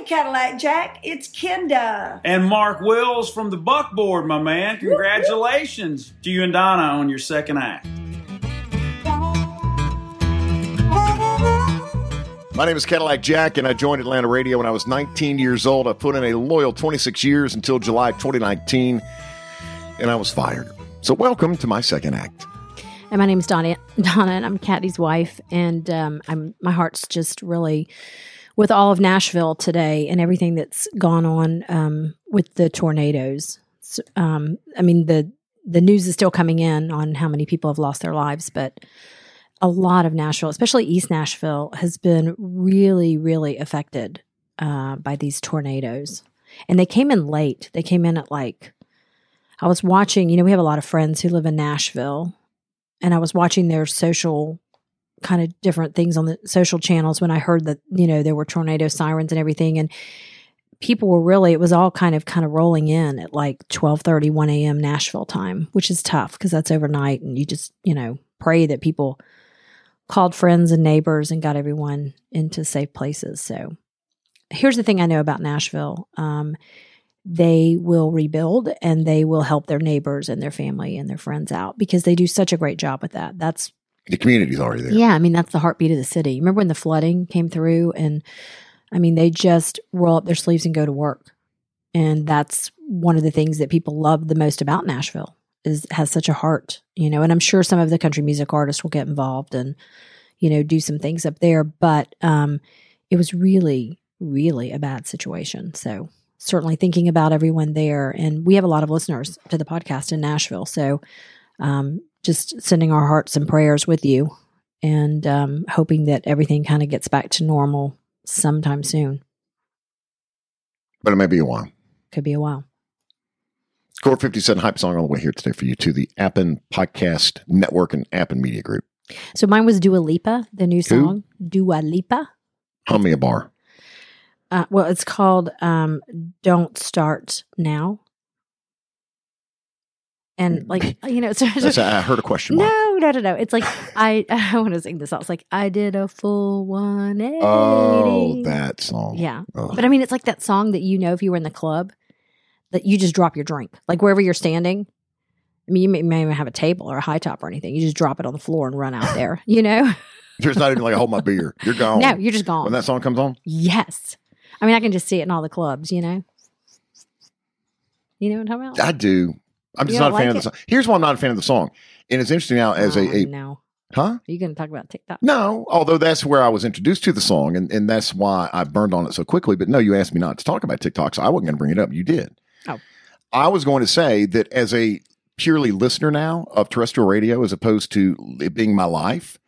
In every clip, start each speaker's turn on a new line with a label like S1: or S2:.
S1: Hey, Cadillac Jack, it's Kenda.
S2: And Mark Wills from the Buckboard, my man. Congratulations to you and Donna on your second act.
S3: My name is Cadillac Jack, and I joined Atlanta Radio when I was 19 years old. I put in a loyal 26 years until July 2019, and I was fired. So, welcome to my second act.
S4: And my name is Donna, Donna, and I'm Caddy's wife. And um, I'm my heart's just really with all of Nashville today and everything that's gone on um, with the tornadoes. So, um, I mean the the news is still coming in on how many people have lost their lives, but a lot of Nashville, especially East Nashville, has been really, really affected uh, by these tornadoes. And they came in late. They came in at like I was watching. You know, we have a lot of friends who live in Nashville, and I was watching their social kind of different things on the social channels when I heard that you know there were tornado sirens and everything and people were really it was all kind of kind of rolling in at like 12 30 1 a.m nashville time which is tough because that's overnight and you just you know pray that people called friends and neighbors and got everyone into safe places. So here's the thing i know about nashville um, they will rebuild and they will help their neighbors and their family and their friends out because they do such a great job with that. That's
S3: The community's already there.
S4: yeah, I mean that's the heartbeat of the city. Remember when the flooding came through and I mean they just roll up their sleeves and go to work. And that's one of the things that people love the most about Nashville is has such a heart, you know. And I'm sure some of the country music artists will get involved and you know do some things up there, but um it was really really a bad situation. So certainly thinking about everyone there and we have a lot of listeners to the podcast in Nashville. So um just sending our hearts and prayers with you and um, hoping that everything kind of gets back to normal sometime soon.
S3: But it may be a while.
S4: Could be a while.
S3: Core 57 hype song on the way here today for you to the Appen Podcast Network and Appen Media Group.
S4: So mine was Dua Lipa, the new song. Dua Lipa.
S3: Hum me a bar.
S4: Uh, well, it's called um, "Don't Start Now," and mm. like uh, you know, it's,
S3: That's, I heard a question mark.
S4: no, no, no, no. It's like I I want to sing this song. It's like I did a full one eighty.
S3: Oh, that song.
S4: yeah.
S3: Ugh.
S4: But I mean, it's like that song that you know if you were in the club that you just drop your drink, like wherever you're standing. I mean, you may, may even have a table or a high top or anything. You just drop it on the floor and run out there. You know?
S3: There's not even like, hold my beer. You're gone.
S4: no, you're just gone.
S3: When that song comes on,
S4: yes. I mean, I can just see it in all the clubs. You know? You know what I'm talking about?
S3: I do. I'm just not a fan of the song. Here's why I'm not a fan of the song. And it's interesting now as
S4: Oh,
S3: a, a
S4: no.
S3: huh?
S4: Are you going to talk about TikTok?
S3: No, although that's where I was introduced to the song, and, and that's why I burned on it so quickly. But no, you asked me not to talk about TikTok, so I wasn't going to bring it up. You did.
S4: Oh.
S3: I was going to say that as a purely listener now of terrestrial radio, as opposed to it being my life,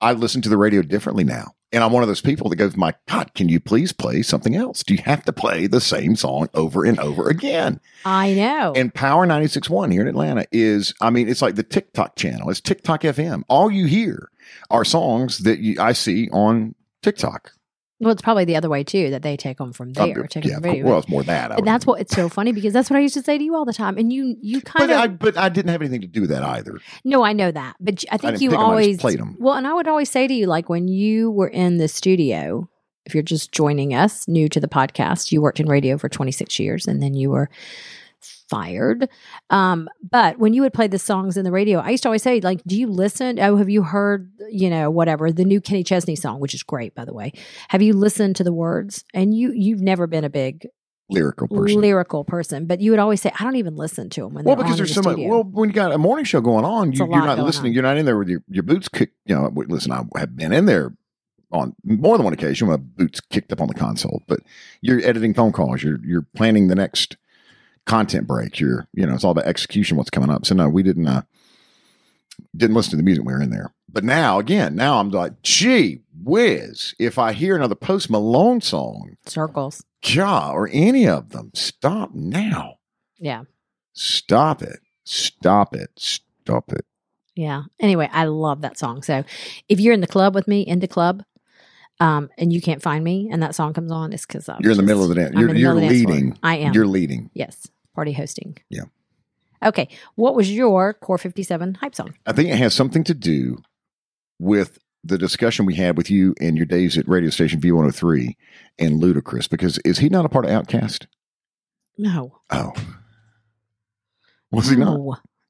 S3: I listen to the radio differently now. And I'm one of those people that goes, My God, can you please play something else? Do you have to play the same song over and over again?
S4: I know.
S3: And Power 96.1 here in Atlanta is, I mean, it's like the TikTok channel. It's TikTok FM. All you hear are songs that you, I see on TikTok.
S4: Well, it's probably the other way too that they take them from there. take 'em
S3: yeah,
S4: from
S3: of course.
S4: video.
S3: well, it's more that. I
S4: and that's what it's so funny because that's what I used to say to you all the time. And you, you kind
S3: But
S4: of
S3: I, but I didn't have anything to do with that either.
S4: No, I know that, but I think
S3: didn't
S4: you
S3: pick 'em, I just
S4: always
S3: played 'em.
S4: Well, and I would always say to you, like when you were in the studio, if you're just joining us, new to the podcast, you worked in radio for 26 years, and then you were fired. Um, but when you would play the songs in the radio, I used to always say, like, do you listen? Oh, have you heard, you know, whatever the new Kenny Chesney song, which is great, by the way. Have you listened to the words? And you, you've never been a big
S3: Lyrical person.
S4: lyrical person, but you would always say, I don't even listen to them when
S3: well, because there's
S4: in
S3: so
S4: the
S3: much. Well, when you got a morning show going on, you, you're not listening.
S4: on.
S3: You're not in there with your, your boots kicked. You know, listen, I have been in there on more than one occasion. My boots kicked up on the console, but you're editing phone calls. You're you're planning the next content break. You're you know, it's all about execution. What's coming up? So no, we didn't. Uh, didn't listen to the music we were in there. But now, again, now I'm like, gee whiz, if I hear another Post Malone song,
S4: circles.
S3: ja, or any of them, stop now.
S4: Yeah.
S3: Stop it. Stop it. Stop it.
S4: Yeah. Anyway, I love that song. So if you're in the club with me, in the club, um, and you can't find me and that song comes on, it's because
S3: You're in the middle of the dance.
S4: I'm
S3: You're,
S4: in the
S3: you're
S4: the
S3: leading.
S4: I am.
S3: You're leading.
S4: yes. Party hosting.
S3: Yeah.
S4: Okay. What was your Core 57 hype song?
S3: I think it has something to do with the discussion we had with you and your days at radio station V103 and Ludacris because is he not a part of OutKast?
S4: No.
S3: Oh. Was he not?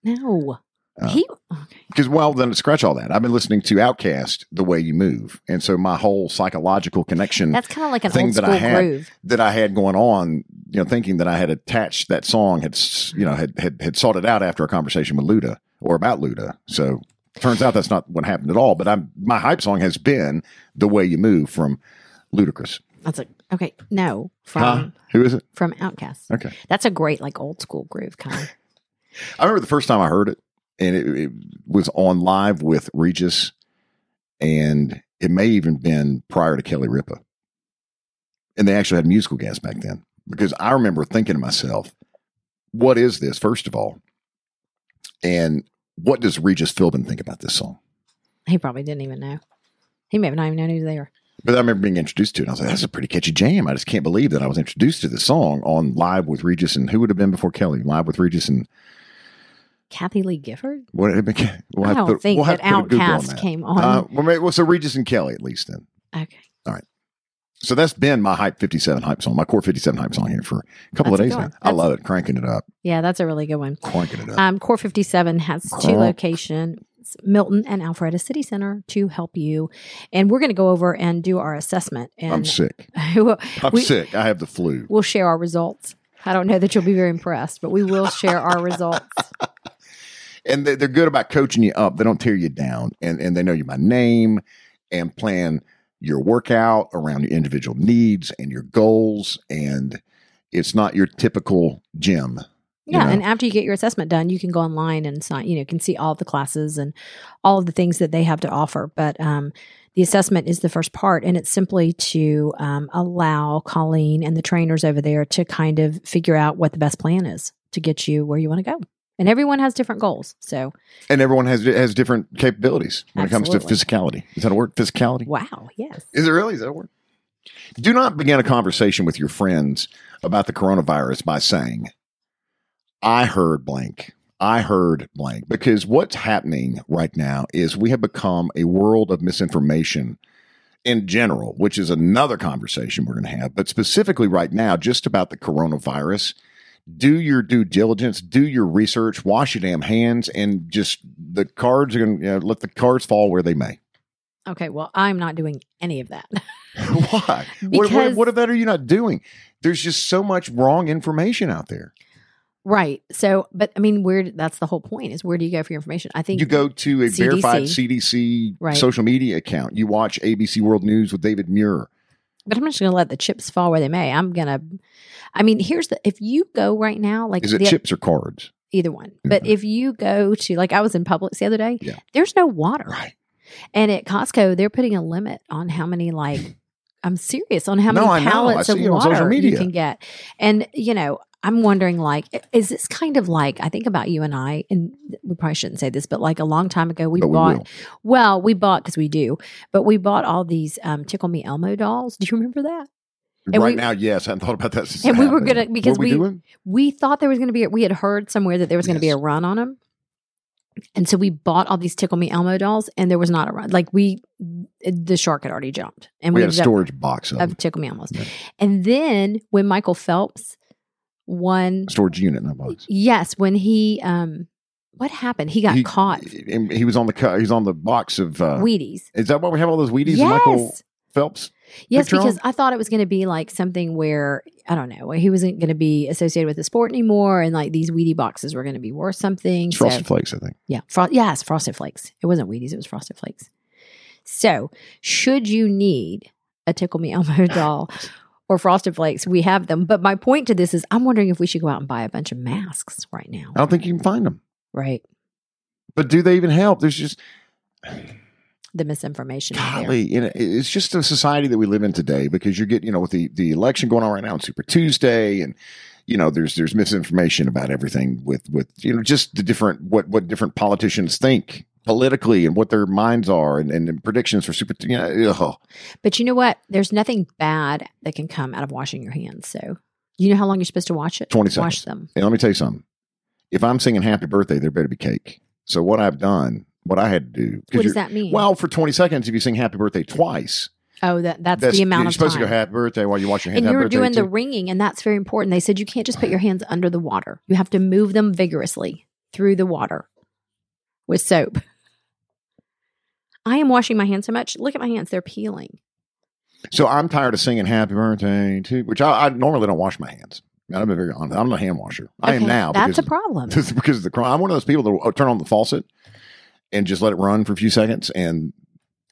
S4: no.
S3: Oh.
S4: He okay.
S3: Because, well, then scratch all that. I've been listening to OutKast, The Way You Move. And so my whole psychological connection
S4: That's kind of like an
S3: thing that I had-
S4: groove.
S3: that I had going on, you know, thinking that I had attached that song, had, you know, had, had, had sought it out after a conversation with Luda or about Luda. So turns out that's not what happened at all. But I'm, my hype song has been The Way You Move from Ludacris.
S4: That's a okay. No, from
S3: Huh? Who is it?
S4: from OutKast.
S3: Okay.
S4: That's a great like old school groove kind of.
S3: I remember the first time I heard it, and it, it was on live with Regis, and it may even been prior to Kelly Ripa. And they actually had musical guests back then. Because I remember thinking to myself, what is this, first of all? And what does Regis Philbin think about this song?
S4: he probably didn't even know. He may have not even known he was there.
S3: But I remember being introduced to it. And I was like, that's a pretty catchy jam. I just can't believe that I was introduced to the song on live with Regis and who would have been before Kelly? Live with Regis and
S4: Kathie Lee Gifford.
S3: what? We'll
S4: I don't
S3: put-
S4: think
S3: we'll
S4: that
S3: to put a Google on
S4: OutKast
S3: that.
S4: came on.
S3: Uh, well, maybe, well, so Regis and Kelly at least then.
S4: okay. All right.
S3: So that's been my hype 57 hype song, my core 57 hype song here for a couple
S4: That's
S3: of days now. I love it. Cranking it up,
S4: Yeah, that's a really good one.
S3: cranking it up.
S4: Um, Core 57 has two locations, Milton and Alpharetta City Center, to help you. And we're going to go over and do our assessment. And I'm
S3: sick.
S4: we'll
S3: I'm
S4: we-
S3: sick. I have the flu.
S4: we'll share our results. I don't know that you'll be very impressed, but we will share our results.
S3: And they- they're good about coaching you up. They don't tear you down. And, and they know you by name and plan your workout around your individual needs and your goals. And it's not your typical gym. you
S4: Yeah,
S3: know?
S4: and after you get your assessment done, you can go online and sign. You know, can see all the classes and all of the things that they have to offer. But um, the assessment is the first part, and it's simply to um, allow Colleen and the trainers over there to kind of figure out what the best plan is to get you where you want to go. And everyone has different goals. So,
S3: And everyone has has different capabilities when it comes to
S4: Absolutely.
S3: physicality. Is that a word? Physicality?
S4: wow, yes,
S3: Is it really? Is that a word? Do not begin a conversation with your friends about the coronavirus by saying, I heard blank. I heard blank. Because what's happening right now is we have become a world of misinformation in general, which is another conversation we're going to have. But specifically right now, just about the coronavirus, do your due diligence, do your research, wash your damn hands, and just the cards are going to let the cards fall where they may.
S4: okay. Well, I'm not doing any of that.
S3: Why? what, what,
S4: Because-
S3: what of that are you not doing? There's just so much wrong information out there.
S4: right. So, but I mean, where that's the whole point is where do you go for your information? I think
S3: You go to a
S4: CDC.
S3: verified CDC
S4: Right.
S3: social media account. You watch ABC World News with David Muir.
S4: But I'm just going to let the chips fall where they may. I'm going to, I mean, here's the, if you go right now, like
S3: Is it
S4: the,
S3: chips or cards?
S4: either one, but
S3: Mhm.
S4: if you go to, like I was in Publix the other day,
S3: Yeah.
S4: there's no water.
S3: Right.
S4: And at Costco, they're putting a limit on how many, like, I'm serious on how
S3: No,
S4: many pallets of
S3: it on social
S4: water you can get. And, you know, I'm wondering, like, is this kind of like, I think about you and I, and we probably shouldn't say this, but like a long time ago, we
S3: but
S4: bought
S3: will.
S4: well, we bought because we do, but we bought all these um, Tickle Me Elmo dolls. Do you remember that? and
S3: Right
S4: we-
S3: now, yes. I hadn't thought about that since
S4: and we were gonna- because
S3: we,
S4: we- We thought there was going to be. We had heard somewhere that there was going to be a run on them, and so we bought all these Tickle Me Elmo dolls, and there was not a run. Like we, the shark had already jumped, and
S3: We
S4: we,
S3: had a storage box of,
S4: of Tickle Me Elmos.
S3: Yeah.
S4: And then when Michael Phelps won,
S3: storage unit in that box.
S4: yes, when he, um, what happened? He got
S3: He-
S4: caught.
S3: He was on the he's on the box of. Uh,
S4: Wheaties.
S3: is that why we have all those Wheaties?
S4: yes.
S3: Michael Phelps.
S4: Yes, because
S3: on?
S4: I thought it was going to be like something where I don't know, where he wasn't going to be associated with the sport anymore, and like these Wheatie boxes were going to be worth something.
S3: It's
S4: So-
S3: Frosted Flakes, I think.
S4: yeah, fro- yes, Frosted Flakes. It wasn't Wheaties; it was Frosted Flakes. So, should you need a Tickle Me Elmo doll or Frosted Flakes, we have them. But my point to this is, I'm wondering if we should go out and buy a bunch of masks right now,
S3: I don't think you can find them.
S4: right?
S3: But do they even help? There's just
S4: The misinformation.
S3: golly, you know, it's just a society that we live in today because you're getting, you know, with the, the election going on right now on Super Tuesday and, you know, there's, there's misinformation about everything with, with, you know, just the different, what, what different politicians think politically and what their minds are and, and predictions for super, you know, ugh.
S4: But you know what? There's nothing bad that can come out of washing your hands. So, you know how long you're supposed to wash it?
S3: 20 seconds.
S4: Wash them.
S3: And let me tell you something. If I'm singing happy birthday, there better be cake. So what I've done what I had to do.
S4: What does that mean?
S3: Well, for 20 seconds, if you sing happy birthday twice,
S4: oh, that that's, the amount
S3: you're
S4: of
S3: supposed
S4: time.
S3: to go happy birthday while you wash your hands.
S4: and you were doing the
S3: too.
S4: ringing, and that's very important. They said you can't just put your hands under the water; you have to move them vigorously through the water with soap. I am washing my hands so much. Look at my hands; they're peeling.
S3: So I'm tired of singing happy birthday too, which I, I normally don't wash my hands. I'm a very honest. I'm a hand washer. I am now.
S4: That's a problem.
S3: because of the crime. I'm one of those people that will oh, turn on the faucet and just let it run for a few seconds. And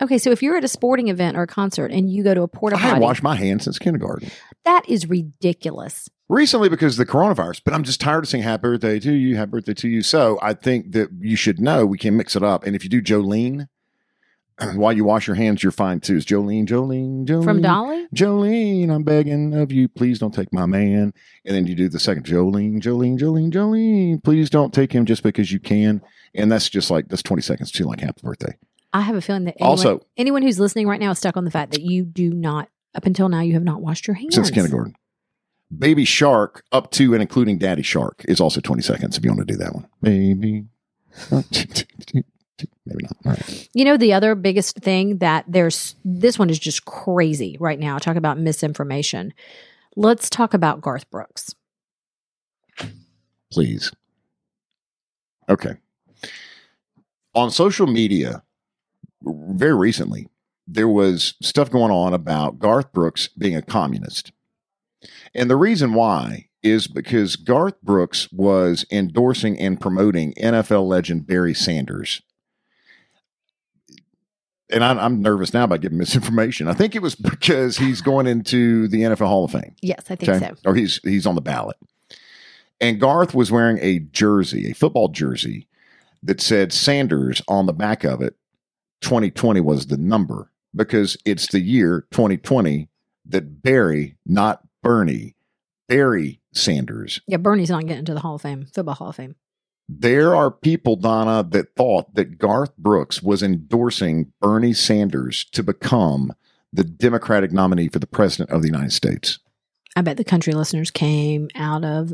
S4: Okay, so if you're at a sporting event or a concert and you go to a porta
S3: I haven't washed my hands since kindergarten.
S4: that is ridiculous.
S3: Recently, because of the coronavirus, but I'm just tired of saying happy birthday to you, happy birthday to you. So I think that you should know we can mix it up. And if you do Jolene, while you wash your hands, you're fine too. It's Jolene, Jolene, Jolene.
S4: From Dolly,
S3: Jolene, I'm begging of you, please don't take my man. And then you do the second Jolene, Jolene, Jolene, Jolene, please don't take him just because you can. And that's just like that's 20 seconds too like happy birthday.
S4: I have a feeling that anyone,
S3: Also-
S4: anyone who's listening right now is stuck on the fact that you do not, up until now, you have not washed your hands
S3: Since kindergarten. Baby Shark up to and including Daddy Shark is also 20 seconds if you want to do that one. Baby. Maybe not. Right.
S4: You know, the other biggest thing that there's this one is just crazy right now. Talk about misinformation. Let's talk about Garth Brooks.
S3: Please. Okay. On social media, very recently, there was stuff going on about Garth Brooks being a communist. And the reason why is because Garth Brooks was endorsing and promoting NFL legend Barry Sanders. And I, I'm nervous now about giving misinformation. I think it was because he's going into the NFL Hall of Fame
S4: Yes, I think so.
S3: or he's he's on the ballot. And Garth was wearing a jersey, a football jersey that said Sanders on the back of it. 2020 was the number because it's the year 2020 that Barry, not Bernie, Barry Sanders.
S4: Yeah, Bernie's not getting to the Hall of Fame, football Hall of Fame.
S3: There are people, Donna, that thought that Garth Brooks was endorsing Bernie Sanders to become the Democratic nominee for the president of the United States.
S4: I bet the country listeners came out of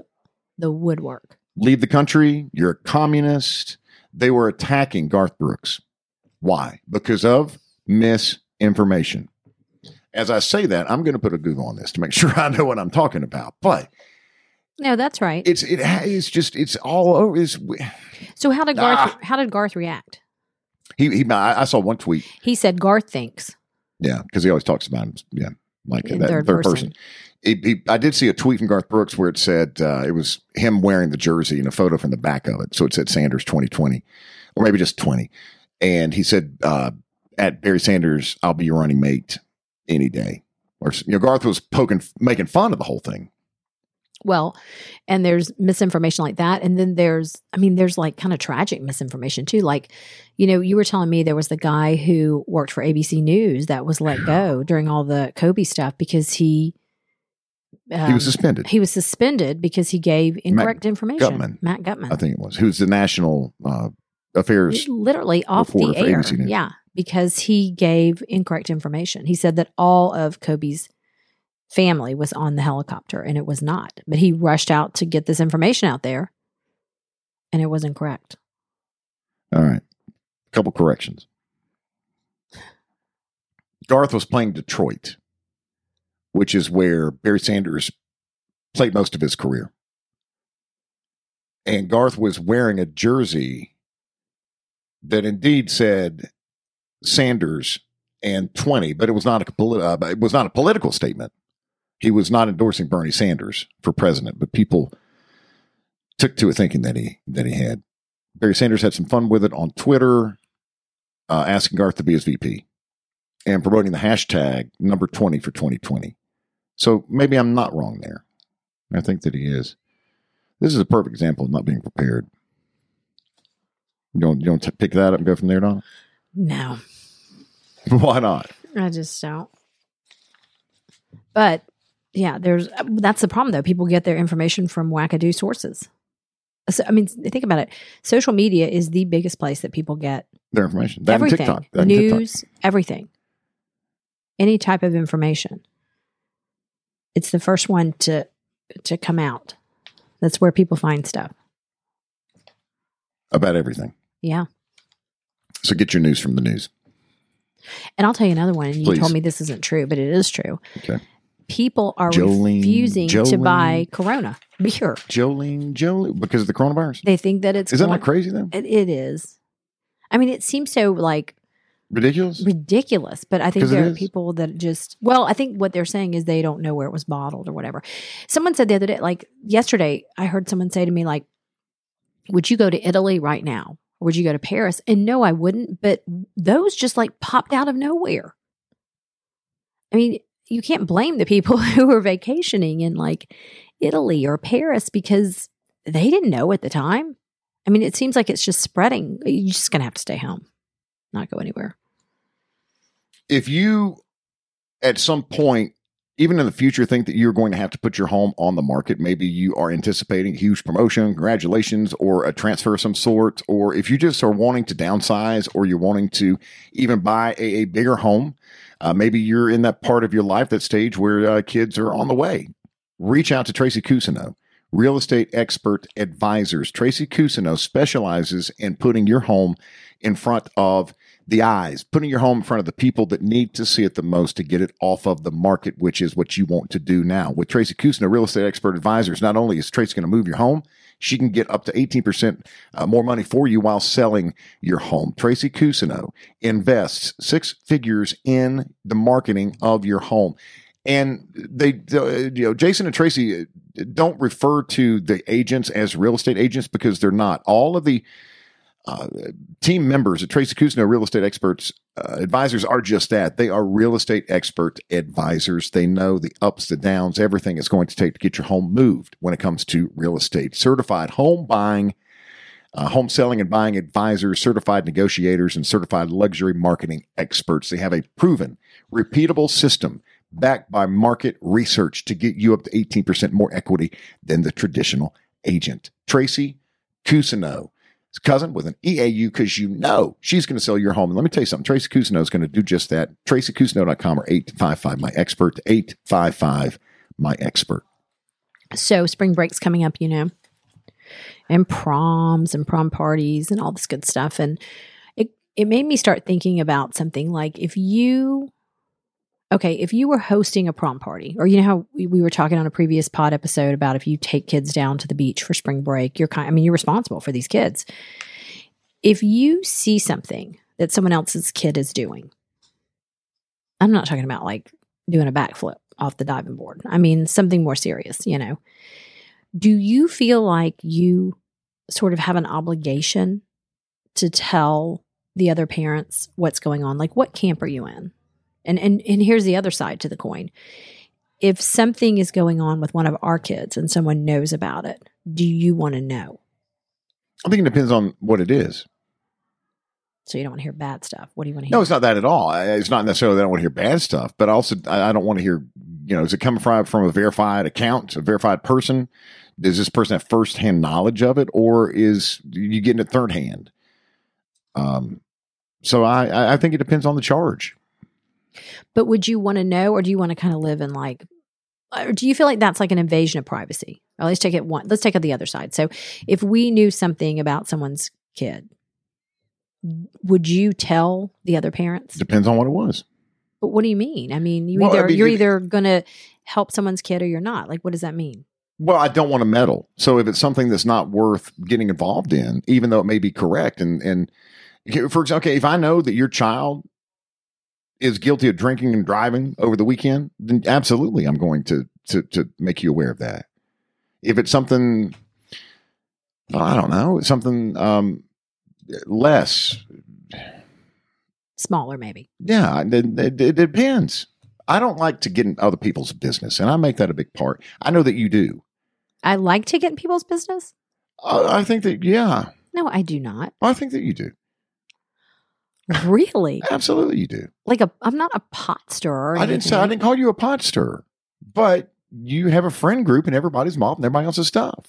S4: the woodwork.
S3: leave the country, you're a communist. They were attacking Garth Brooks. Why? Because of misinformation. As I say that, I'm going to put a Google on this to make sure I know what I'm talking about. But
S4: No, that's right.
S3: it's it it's just it's all over. It's,
S4: so how did Garth
S3: Ah.
S4: how did Garth react?
S3: he he. I, I saw one tweet.
S4: He said Garth thinks.
S3: Yeah, because he always talks about him. Yeah, like
S4: In
S3: that
S4: third
S3: third,
S4: person.
S3: person. He, he, I did see a tweet from Garth Brooks where it said uh, it was him wearing the jersey and a photo from the back of it. So it said Sanders 2020, or maybe just 20. And he said, uh, "At Barry Sanders, I'll be your running mate any day." Or you know, Garth was poking, making fun of the whole thing.
S4: Well, and there's misinformation like that. And then there's, I mean, there's like kind of tragic misinformation too. Like, you know, you were telling me there was the guy who worked for ABC News that was let go during all the Kobe stuff because he. Um,
S3: he was suspended.
S4: he was suspended because he gave incorrect information.
S3: Gutman.
S4: Matt Gutman.
S3: I think it was. Who's the national uh, affairs?
S4: literally off the air. Yeah, because he gave incorrect information. He said that all of Kobe's family was on the helicopter and it was not. But he rushed out to get this information out there and it wasn't correct.
S3: All right. A couple corrections. Garth was playing Detroit, which is where Barry Sanders played most of his career. And Garth was wearing a jersey that indeed said Sanders and 20, but it was not a uh, it was not a political statement. He was not endorsing Bernie Sanders for president, but people took to it thinking that he that he had. Barry Sanders had some fun with it on Twitter, uh, asking Garth to be his VP and promoting the hashtag number 20 for 2020. So maybe I'm not wrong there. I think that he is. This is a perfect example of not being prepared. You don't, you don't t- pick that up and go from there, Donna?
S4: No,
S3: Why not?
S4: I just don't. But yeah, there's uh, that's the problem though. People get their information from wackadoo sources. So, I mean, think about it. Social media is the biggest place that people get
S3: Their information. That
S4: everything,
S3: TikTok. That and TikTok.
S4: news, everything, any type of information. It's the first one to to come out. That's where people find stuff.
S3: About everything.
S4: Yeah,
S3: So get your news from the news.
S4: And I'll tell you another one. And you
S3: Please.
S4: told me this isn't true, but it is true.
S3: Okay.
S4: People are
S3: Jolene,
S4: refusing to buy Corona beer.
S3: Jolene, Jolene, because of the coronavirus.
S4: They think that it's
S3: Is that not crazy though?
S4: It, it is. I mean, it seems so like
S3: Ridiculous.
S4: ridiculous, but I think there are
S3: is.
S4: people that just well, I think what they're saying is they don't know where it was bottled or whatever. Someone said the other day, like yesterday, I heard someone say to me, like, "Would you go to Italy right now? Or would you go to Paris?" And no, I wouldn't. But those just like popped out of nowhere. I mean, you can't blame the people who are vacationing in like Italy or Paris because they didn't know at the time. I mean, it seems like it's just spreading. You're just gonna have to stay home, not go anywhere.
S3: if you at some point even in the future think that you're going to have to put your home on the market maybe you are anticipating huge promotion congratulations or a transfer of some sort or if you just are wanting to downsize or you're wanting to even buy a, a bigger home uh, maybe you're in that part of your life that stage where uh, kids are on the way reach out to tracy Cousineau, real estate expert advisors tracy Cousineau specializes in putting your home in front of the eyes, putting your home in front of the people that need to see it the most to get it off of the market, which is what you want to do now. With Tracy Cousineau, real estate expert advisors, not only is Tracy going to move your home, she can get up to 18% uh, more money for you while selling your home. Tracy Cousineau invests six figures in the marketing of your home. And they, uh, you know, Jason and Tracy uh, don't refer to the agents as real estate agents because they're not. All of the uh, team members at Tracy Cousineau Real Estate Experts uh, Advisors are just that. They are real estate expert advisors. They know the ups, the downs, everything it's going to take to get your home moved when it comes to real estate. Certified home buying, uh, home selling and buying advisors, certified negotiators, and certified luxury marketing experts. They have a proven, repeatable system backed by market research to get you up to 18% more equity than the traditional agent. Tracy Cousineau cousin with an EAU because you know she's going to sell your home. And let me tell you something. Tracy Cousineau is going to do just that. TracyCousineau.com or 855 my expert, 855 my expert.
S4: So spring break's coming up, you know, and proms and prom parties and all this good stuff. And it it made me start thinking about something like if you okay, if you were hosting a prom party, or you know how we, we were talking on a previous pod episode about if you take kids down to the beach for spring break, you're kind I mean, you're responsible for these kids. If you see something that someone else's kid is doing, I'm not talking about like doing a backflip off the diving board. I mean, something more serious, you know. Do you feel like you sort of have an obligation to tell the other parents what's going on? Like what camp are you in? And and and here's the other side to the coin. If something is going on with one of our kids and someone knows about it, do you want to know?
S3: I think it depends on what it is.
S4: So you don't want to hear bad stuff. What do you want to hear?
S3: No, it's not that at all. It's not necessarily that I don't want to hear bad stuff, but also I don't want to hear, you know, is it coming from, from a verified account, a verified person? Does this person have firsthand knowledge of it or is you getting it third hand? Um, so I- I think it depends on the charge.
S4: But would you want to know, or do you want to kind of live in like, or do you feel like that's like an invasion of privacy? Or let's take it one. Let's take it the other side. So, if we knew something about someone's kid, would you tell the other parents?
S3: Depends on what it was.
S4: But what do you mean? I mean, you
S3: Well, I
S4: either
S3: mean,
S4: you're either going to help someone's kid or you're not. Like, what does that mean?
S3: Well, I don't want to meddle. So if it's something that's not worth getting involved in, even though it may be correct, and and for example, okay, if I know that your child is guilty of drinking and driving over the weekend, then absolutely, I'm going to to to make you aware of that. If it's something, I don't know, something um, less,
S4: Smaller, maybe.
S3: yeah, it, it, it depends. I don't like to get in other people's business, and I make that a big part. I know that you do.
S4: I like to get in people's business.
S3: I, I think that, yeah,
S4: No, I do not.
S3: I think that you do.
S4: Really?
S3: Absolutely, you do.
S4: like a, I'm not a pot stirrer.
S3: I didn't say I didn't call you a pot stirrer, but you have a friend group and everybody's in everybody else's stuff.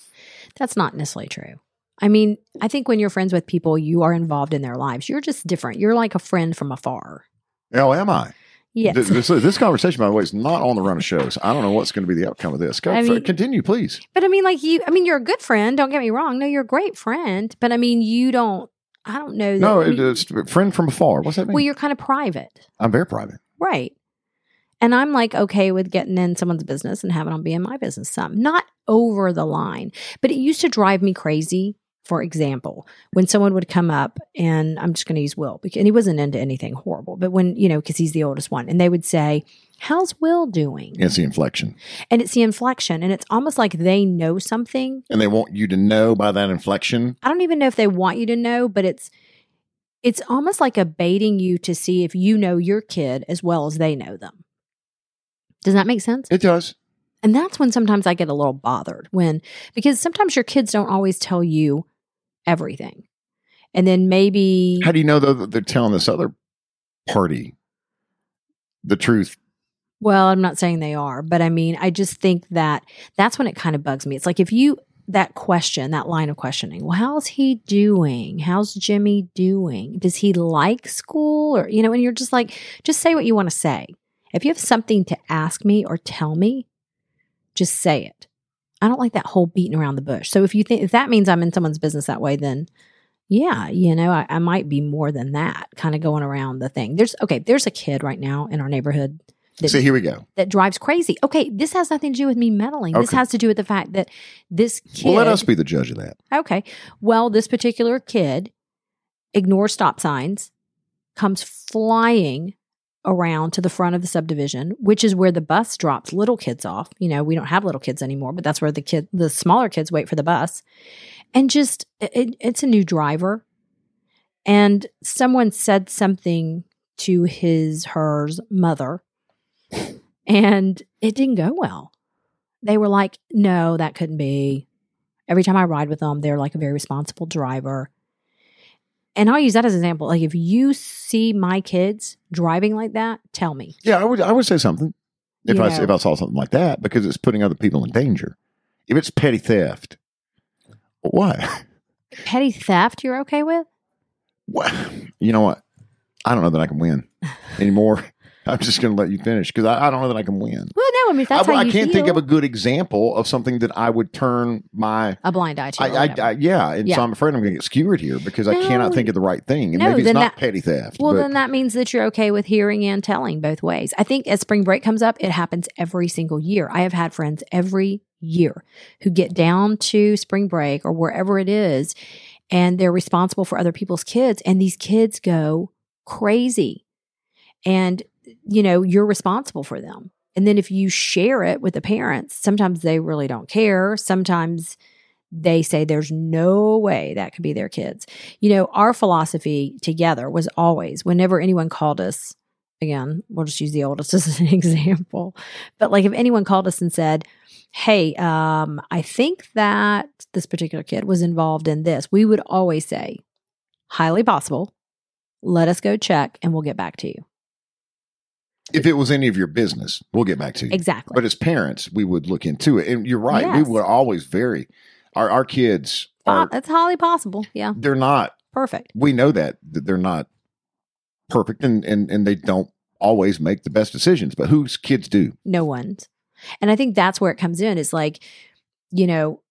S4: That's not necessarily true. I mean, I think when you're friends with people, you are involved in their lives. You're just different. You're like a friend from afar.
S3: Oh, am I?
S4: Yes.
S3: Th- This, this conversation, by the way, is not on the run of shows. I don't know what's going to be the outcome of this. Go
S4: I mean-
S3: continue, please.
S4: But I mean, like you, I mean, you're a good friend. Don't get me wrong. No, you're a great friend. But I mean, you don't, I don't know. That,
S3: No, it, it's a friend from afar. What's that mean?
S4: well, you're kind of private,
S3: I'm very private.
S4: right? And I'm like okay with getting in someone's business and having them be in my business. Some not over the line, but it used to drive me crazy. For example, when someone would come up, and I'm just going to use Will, because and he wasn't into anything horrible, but when you know, because he's the oldest one, and they would say, "How's Will doing?"
S3: It's the inflection.
S4: And it's the inflection, and it's almost like they know something
S3: And they want you to know by that inflection.
S4: I don't even know if they want you to know, but it's it's almost like a baiting you to see if you know your kid as well as they know them. Does that make sense?
S3: It does.
S4: And that's when sometimes I get a little bothered when because sometimes your kids don't always tell you everything. And then maybe
S3: How do you know though that they're telling this other party the truth?
S4: Well, I'm not saying they are, but I mean, I just think that that's when it kind of bugs me. It's like if you that question, that line of questioning, well, how's he doing? How's Jimmy doing? Does he like school? Or, you know, and you're just like, just say what you want to say. If you have something to ask me or tell me, just say it. I don't like that whole beating around the bush. So if you think if that means I'm in someone's business that way, then yeah, you know, I, I might be more than that, kind of going around the thing. There's okay, there's a kid right now in our neighborhood that
S3: See, here we go.
S4: that drives crazy. Okay, this has nothing to do with me meddling. This has to do with the fact that this kid.
S3: Well, let us be the judge of that.
S4: okay, well, this particular kid ignores stop signs, comes flying around to the front of the subdivision, which is where the bus drops little kids off. You know, we don't have little kids anymore, but that's where the kid, the smaller kids, wait for the bus, and just it, it's a new driver, and someone said something to his her's mother and it didn't go well. They were like, no, that couldn't be. Every time I ride with them, they're like a very responsible driver. And I'll use that as an example. Like, if you see my kids driving like that, tell me.
S3: Yeah, I would. I would say something if I if I saw something like that because it's putting other people in danger. If it's petty theft, what?
S4: Petty theft, you're okay with?
S3: What? You know what? I don't know that I can win anymore. I'm just going to let you finish because I, I don't know that I can win.
S4: Well, no, I mean, that's
S3: I,
S4: how
S3: I can't think of a good example of something that I would turn my.
S4: a blind eye to.
S3: I, I. I yeah, and
S4: Yeah.
S3: so I'm afraid I'm going to get skewered here because I cannot think of the right thing, and
S4: No,
S3: maybe it's not
S4: that-
S3: petty theft.
S4: Well,
S3: but
S4: then that means that you're okay with hearing and telling both ways. I think as spring break comes up, it happens every single year. I have had friends every year who get down to spring break or wherever it is, and they're responsible for other people's kids, and these kids go crazy. And, you know, you're responsible for them. And then if you share it with the parents, sometimes they really don't care. Sometimes they say there's no way that could be their kids. You know, our philosophy together was always whenever anyone called us, again, we'll just use the oldest as an example, but like if anyone called us and said, Hey, um, I think that this particular kid was involved in this, we would always say, highly possible. Let us go check and we'll get back to you.
S3: If it was any of your business, we'll get back to you.
S4: Exactly.
S3: But as parents, we would look into it, and you're right.
S4: Yes.
S3: We would always vary. Our our kids are
S4: that's highly possible. Yeah.
S3: they're not.
S4: Perfect.
S3: We know that that they're not perfect, and and and they don't always make the best decisions. But whose kids do?
S4: No one's. And I think that's where it comes in is like, you know,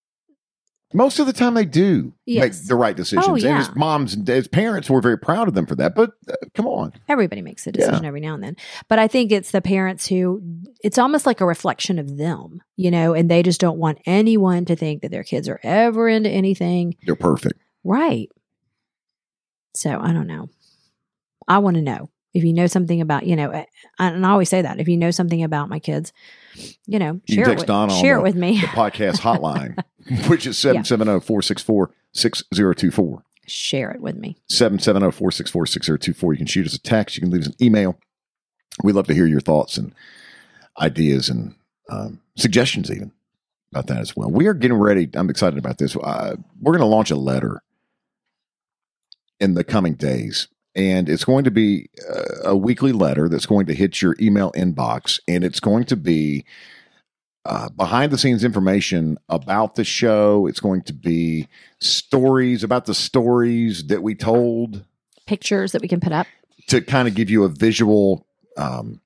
S3: Most of the time, they do
S4: Yes.
S3: make the right decisions.
S4: Oh,
S3: And
S4: yeah.
S3: as moms and as parents, we're very proud of them for that. But uh, come on,
S4: everybody makes a decision every now and then. But I think it's the parents who it's almost like a reflection of them, you know, and they just don't want anyone to think that their kids are ever into anything.
S3: they're perfect.
S4: Right. So I don't know. I want to know if you know something about, you know, and I always say that if you know something about my kids, you know, share,
S3: can
S4: it with, share it with me.
S3: The podcast hotline, which is 770 464 6024.
S4: share it with me.
S3: 770 464 6024. You can shoot us a text. You can leave us an email. We love to hear your thoughts and ideas and um, suggestions, even about that as well. We are getting ready. I'm excited about this. Uh, we're going to launch a letter in the coming days. And it's going to be uh, a weekly letter that's going to hit your email inbox. And it's going to be uh, behind the scenes information about the show. It's going to be stories about the stories that we told
S4: Pictures that we can put up.
S3: to kind of give you a visual um,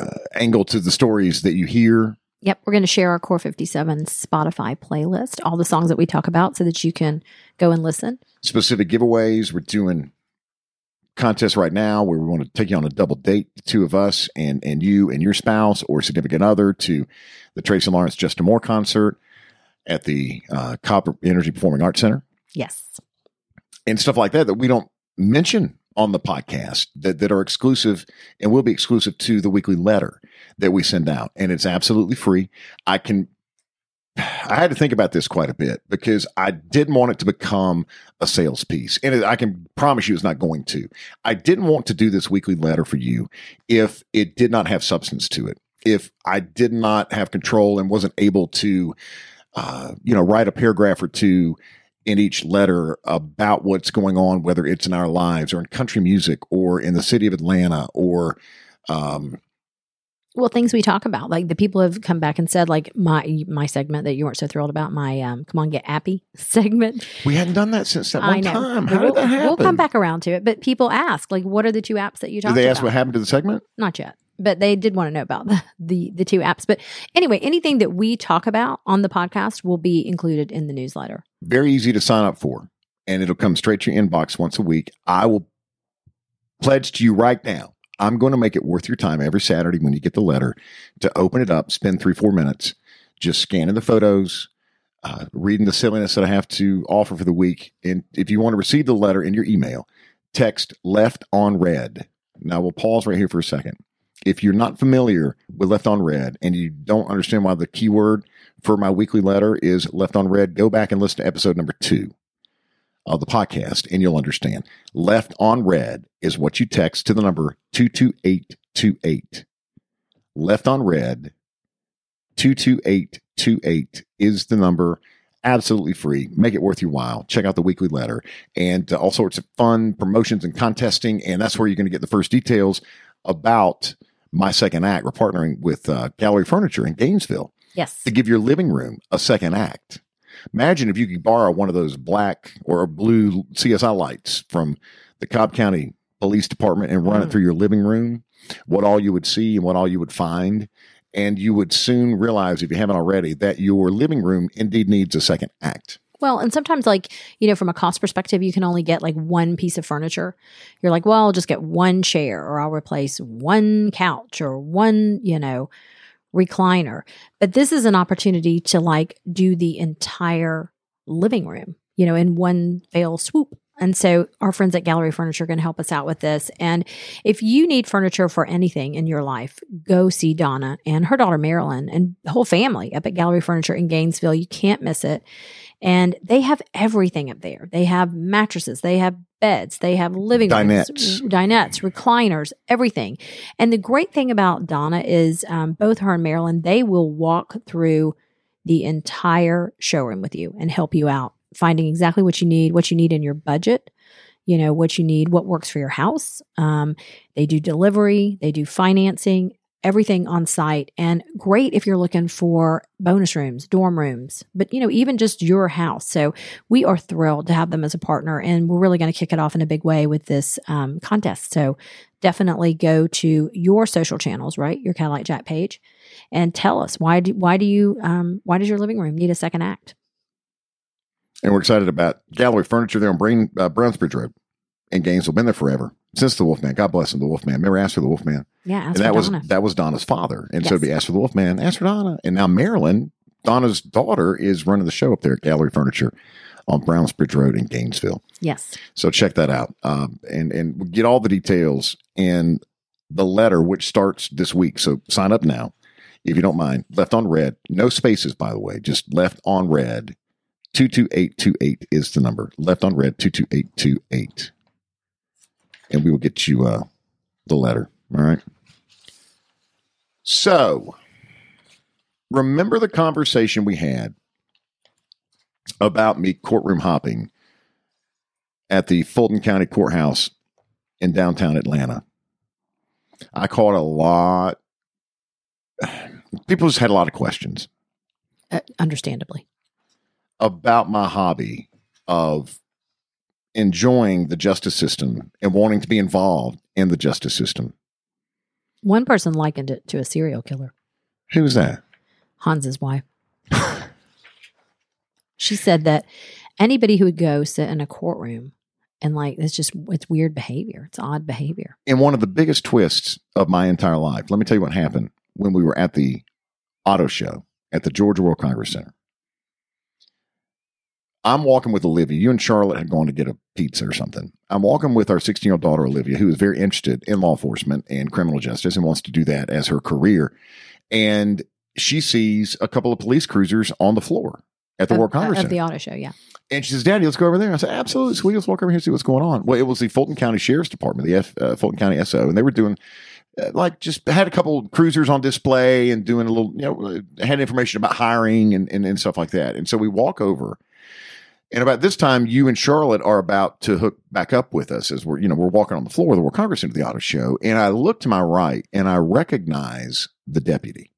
S3: uh, angle to the stories that you hear.
S4: Yep, we're going to share our Core 57 Spotify playlist, all the songs that we talk about, so that you can go and listen.
S3: Specific giveaways. We're doing contests right now where we want to take you on a double date, the two of us and and you and your spouse or significant other to the Tracy Lawrence Justin Moore concert at the uh, Cobb Energy Performing Arts Center
S4: Yes.
S3: and stuff like that that we don't mention on the podcast that, that are exclusive and will be exclusive to the weekly letter that we send out. And it's absolutely free. I can, I had to think about this quite a bit because I didn't want it to become a sales piece. And I can promise you it's not going to. I didn't want to do this weekly letter for you if it did not have substance to it. If I did not have control and wasn't able to, uh, you know, write a paragraph or two in each letter about what's going on, whether it's in our lives or in country music or in the city of Atlanta or, um,
S4: Well, things we talk about, like the people have come back and said, like my my segment that you weren't so thrilled about, my um, "Come on, get appy" segment.
S3: we hadn't done that since that one
S4: I know.
S3: time. How
S4: we'll,
S3: did that happen?
S4: We'll come back around to it, but people ask, like, what are the two apps that you
S3: Did
S4: talked
S3: they
S4: about?
S3: ask what happened to the segment?
S4: Not yet, but they did want to know about the, the the two apps. But anyway, anything that we talk about on the podcast will be included in the newsletter.
S3: Very easy to sign up for, and it'll come straight to your inbox once a week. I will pledge to you right now. I'm going to make it worth your time every Saturday when you get the letter to open it up, spend three, four minutes just scanning the photos, uh, reading the silliness that I have to offer for the week. And if you want to receive the letter in your email, text left on red. Now we'll pause right here for a second. If you're not familiar with left on red and you don't understand why the keyword for my weekly letter is left on red, go back and listen to episode number two of the podcast and you'll understand. Left on red is what you text to the number 22828. Left on red 22828 is the number. Absolutely free. Make it worth your while. Check out the weekly letter and uh, all sorts of fun promotions and contesting. And that's where you're going to get the first details about my second act. We're partnering with uh, Gallery Furniture in Gainesville
S4: Yes,
S3: to give your living room a second act. Imagine if you could borrow one of those black or blue CSI lights from the Cobb County Police Department and run it
S4: Mm.
S3: through your living room, what all you would see and what all you would find. And you would soon realize, if you haven't already, that your living room indeed needs a second act.
S4: Well, and sometimes, like, you know, from a cost perspective, you can only get like one piece of furniture. You're like, well, I'll just get one chair or I'll replace one couch or one, you know, recliner. But this is an opportunity to like do the entire living room, you know, in one fell swoop. And so our friends at Gallery Furniture are going to help us out with this. And if you need furniture for anything in your life, go see Donna and her daughter Marilyn and the whole family up at Gallery Furniture in Gainesville. You can't miss it. And they have everything up there. They have mattresses, they have beds, they have living
S3: Dinettes.
S4: rooms, dinettes, recliners, everything. And the great thing about Donna is um, both her and Marilyn, they will walk through the entire showroom with you and help you out, finding exactly what you need, what you need in your budget, you know, what you need, what works for your house. Um, they do delivery, they do financing, everything on site. And great if you're looking for bonus rooms, dorm rooms, but, you know, even just your house. So we are thrilled to have them as a partner. And we're really going to kick it off in a big way with this um, contest. So definitely go to your social channels, right? Your Cadillac Jack page and tell us why do, why do you, um, why does your living room need a second act?
S3: And we're excited about Gallery Furniture there on Brain, uh, Brownsbridge Road in Gainesville. Been there forever since the Wolfman. God bless him, the Wolfman. Remember for the Wolfman?
S4: Yeah,
S3: and that
S4: Donna.
S3: was that was Donna's father, and
S4: yes.
S3: so it'd be Aster the Wolfman, for Donna, and now Marilyn, Donna's daughter, is running the show up there at Gallery Furniture on Brownsbridge Road in Gainesville.
S4: Yes.
S3: So check that out, um, and and get all the details in the letter, which starts this week. So sign up now, if you don't mind. Left on red, no spaces, by the way, just left on red. 22828 is the number. Left on red, 22828 and we will get you uh, the letter. All right. So, remember the conversation we had about me courtroom hopping at the Fulton County Courthouse in downtown Atlanta. I caught a lot. People just had a lot of questions
S4: Uh, understandably.
S3: about my hobby of enjoying the justice system and wanting to be involved in the justice system.
S4: One person likened it to a serial killer.
S3: Who's that?
S4: Hans's wife. she said that anybody who would go sit in a courtroom and like it's just it's weird behavior. It's odd behavior.
S3: And one of the biggest twists of my entire life. Let me tell you what happened when we were at the auto show at the Georgia World Congress Center. I'm walking with Olivia. You and Charlotte had gone to get a pizza or something. I'm walking with our 16 year old daughter, Olivia, who is very interested in law enforcement and criminal justice and wants to do that as her career. And she sees a couple of police cruisers on the floor at the
S4: Of-
S3: World Congress
S4: of the auto show, yeah.
S3: And she says, Daddy, let's go over there. I said, Absolutely, sweetie. Let's walk over here and see what's going on. Well, it was the Fulton County Sheriff's Department, the F, uh, Fulton County SO, and they were doing uh, like just had a couple cruisers on display and doing a little, you know, had information about hiring and, and, and stuff like that. And so we walk over. And about this time, you and Charlotte are about to hook back up with us as we're, you know, we're walking on the floor of the World Congress into the auto show. And I look to my right and I recognize the deputy.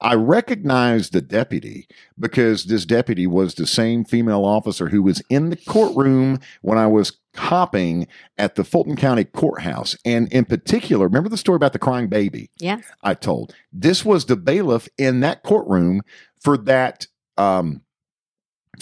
S3: I recognize the deputy because this deputy was the same female officer who was in the courtroom when I was hopping at the Fulton County Courthouse. And in particular, remember the story about the crying baby
S4: Yeah.
S3: I told? This was the bailiff in that courtroom for that um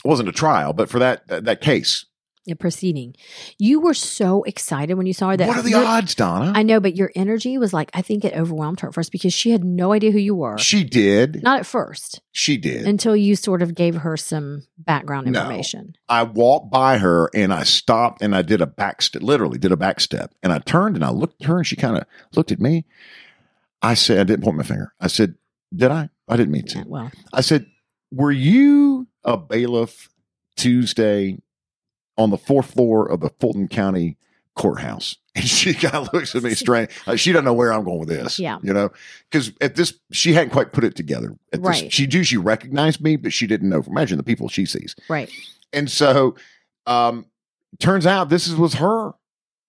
S3: it wasn't a trial, but for that that, that case.
S4: A proceeding. You were so excited when you saw her that
S3: what are the
S4: your-
S3: odds, Donna?
S4: I know, but your energy was like I think it overwhelmed her at first because she had no idea who you were.
S3: she did.
S4: Not at first,
S3: she did.
S4: until you sort of gave her some background
S3: No.
S4: information.
S3: I walked by her and I stopped and I did a back step, literally did a back step. And I turned and I looked at her and she kind of looked at me. I said, I didn't point my finger. I said, Did I? I didn't mean to.
S4: Well,
S3: I said, Were you a bailiff Tuesday on the fourth floor of the Fulton County courthouse? And she kind of looks at me strange. Like, she doesn't know where I'm going with this.
S4: Yeah.
S3: You know, because at this, she hadn't quite put it together. At this,
S4: Right.
S3: She knew she recognized me, but she didn't know. Imagine the people she sees.
S4: right.
S3: And so, um, turns out this is, was her.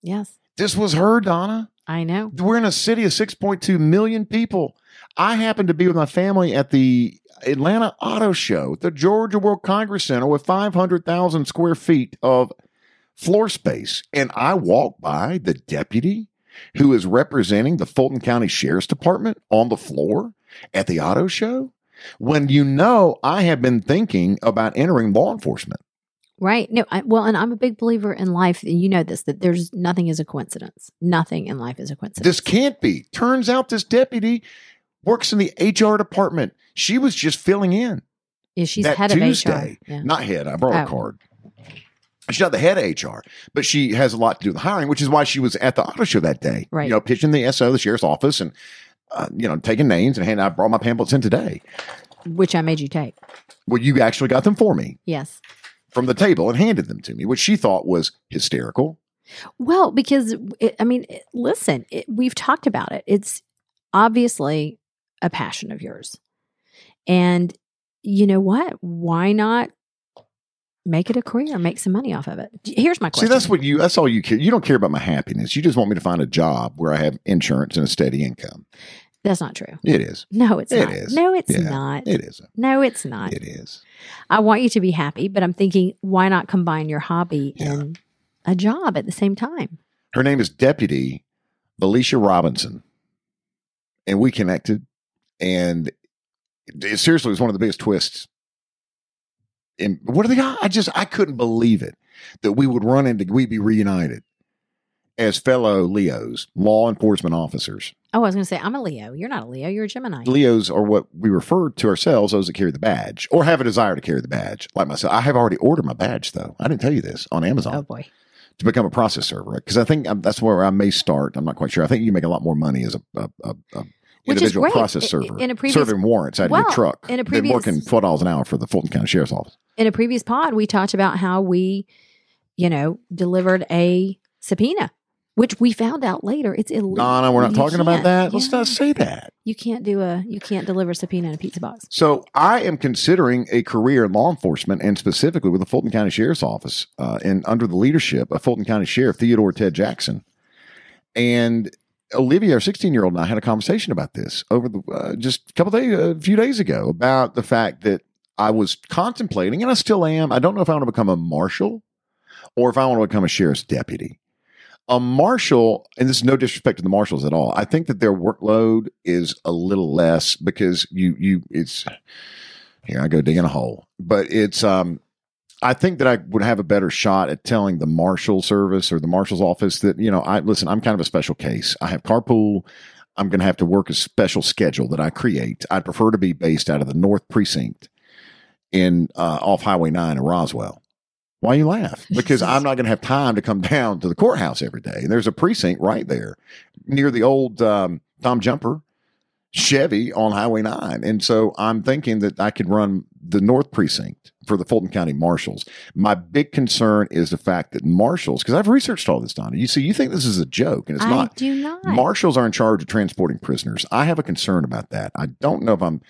S4: Yes,
S3: This was her, Donna.
S4: I know.
S3: We're in a city of 6.2 million people. I happened to be with my family at the Atlanta Auto Show, the Georgia World Congress Center with 500,000 square feet of floor space. And I walked by the deputy who is representing the Fulton County Sheriff's Department on the floor at the auto show when you know I have been thinking about entering law enforcement.
S4: Right. No, I, well, and I'm a big believer in life. and You know this that there's nothing is a coincidence. Nothing in life is a coincidence.
S3: This can't be. Turns out this deputy works in the HR department. She was just filling in.
S4: Yeah, she's
S3: that
S4: head
S3: Tuesday.
S4: of HR. Yeah.
S3: Not head. I brought a
S4: Oh.
S3: card. She's not the head of HR, but she has a lot to do with hiring, which is why she was at the auto show that day.
S4: Right.
S3: You know, pitching the SO, the sheriff's office, and uh, you know, taking names and hand. I brought my pamphlets in today.
S4: Which I made you take.
S3: Well, you actually got them for me
S4: Yes.
S3: from the table and handed them to me, which she thought was hysterical.
S4: Well, because it, I mean, it, listen, it, we've talked about it. It's obviously a passion of yours, and you know what? Why not make it a career, make some money off of it? Here's my question.
S3: See, that's what you. That's all you care. You don't care about my happiness. You just want me to find a job where I have insurance and a steady income.
S4: That's not true.
S3: It is.
S4: No, it's
S3: It
S4: not.
S3: is.
S4: No, it's
S3: Yeah,
S4: not.
S3: It is.
S4: no, it's not.
S3: It is.
S4: I want you to be happy, but I'm thinking, why not combine your hobby
S3: Yeah.
S4: and a job at the same time?
S3: Her name is Deputy Alicia Robinson. And we connected. And it seriously was one of the biggest twists. And what are the I just I couldn't believe it that we would run into we'd be reunited as fellow Leos, law enforcement officers.
S4: Oh, I was going to say, I'm a Leo. You're not a Leo. You're a Gemini.
S3: Leos are what we refer to ourselves those that carry the badge or have a desire to carry the badge, like myself. I have already ordered my badge though. I didn't tell you this on Amazon.
S4: Oh boy.
S3: to become a process server because I think um, that's where I may start. I'm not quite sure. I think you make a lot more money as a, a, a, a
S4: Which is
S3: individual
S4: great.
S3: process server
S4: in a previous-
S3: serving warrants out of
S4: Well,
S3: your truck
S4: in a previous-
S3: working twelve dollars an hour for the Fulton County Sheriff's Office.
S4: In a previous pod, we talked about how we, you know, delivered a subpoena, which we found out later it's illegal.
S3: Donna, we're not
S4: You
S3: talking about that. Let's
S4: Yeah.
S3: not say that.
S4: You can't do a. You can't deliver a subpoena in a pizza box.
S3: So I am considering a career in law enforcement and specifically with the Fulton County Sheriff's Office uh, and under the leadership of Fulton County Sheriff Theodore Ted Jackson. And Olivia, our 16 year old, and I had a conversation about this over the uh, just a couple days, a few days ago about the fact that I was contemplating, and I still am. I don't know if I want to become a marshal or if I want to become a sheriff's deputy. a marshal, and this is no disrespect to the marshals at all. I think that their workload is a little less because you you it's here I go digging a hole, but it's um. I think that I would have a better shot at telling the marshal service or the marshal's office that you know I listen. I'm kind of a special case. I have carpool. I'm going to have to work a special schedule that I create. I'd prefer to be based out of the North Precinct in uh, off Highway Nine in Roswell. Why you laugh? Because I'm not going to have time to come down to the courthouse every day. And there's a precinct right there near the old um, Tom Jumper Chevy on Highway 9. And so I'm thinking that I could run the North Precinct for the Fulton County Marshals. My big concern is the fact that marshals, because I've researched all this, Donna. You see, you think this is a joke, and it's
S4: I
S3: not.
S4: do not.
S3: Marshals are in charge of transporting prisoners. I have a concern about that. I don't know if I'm.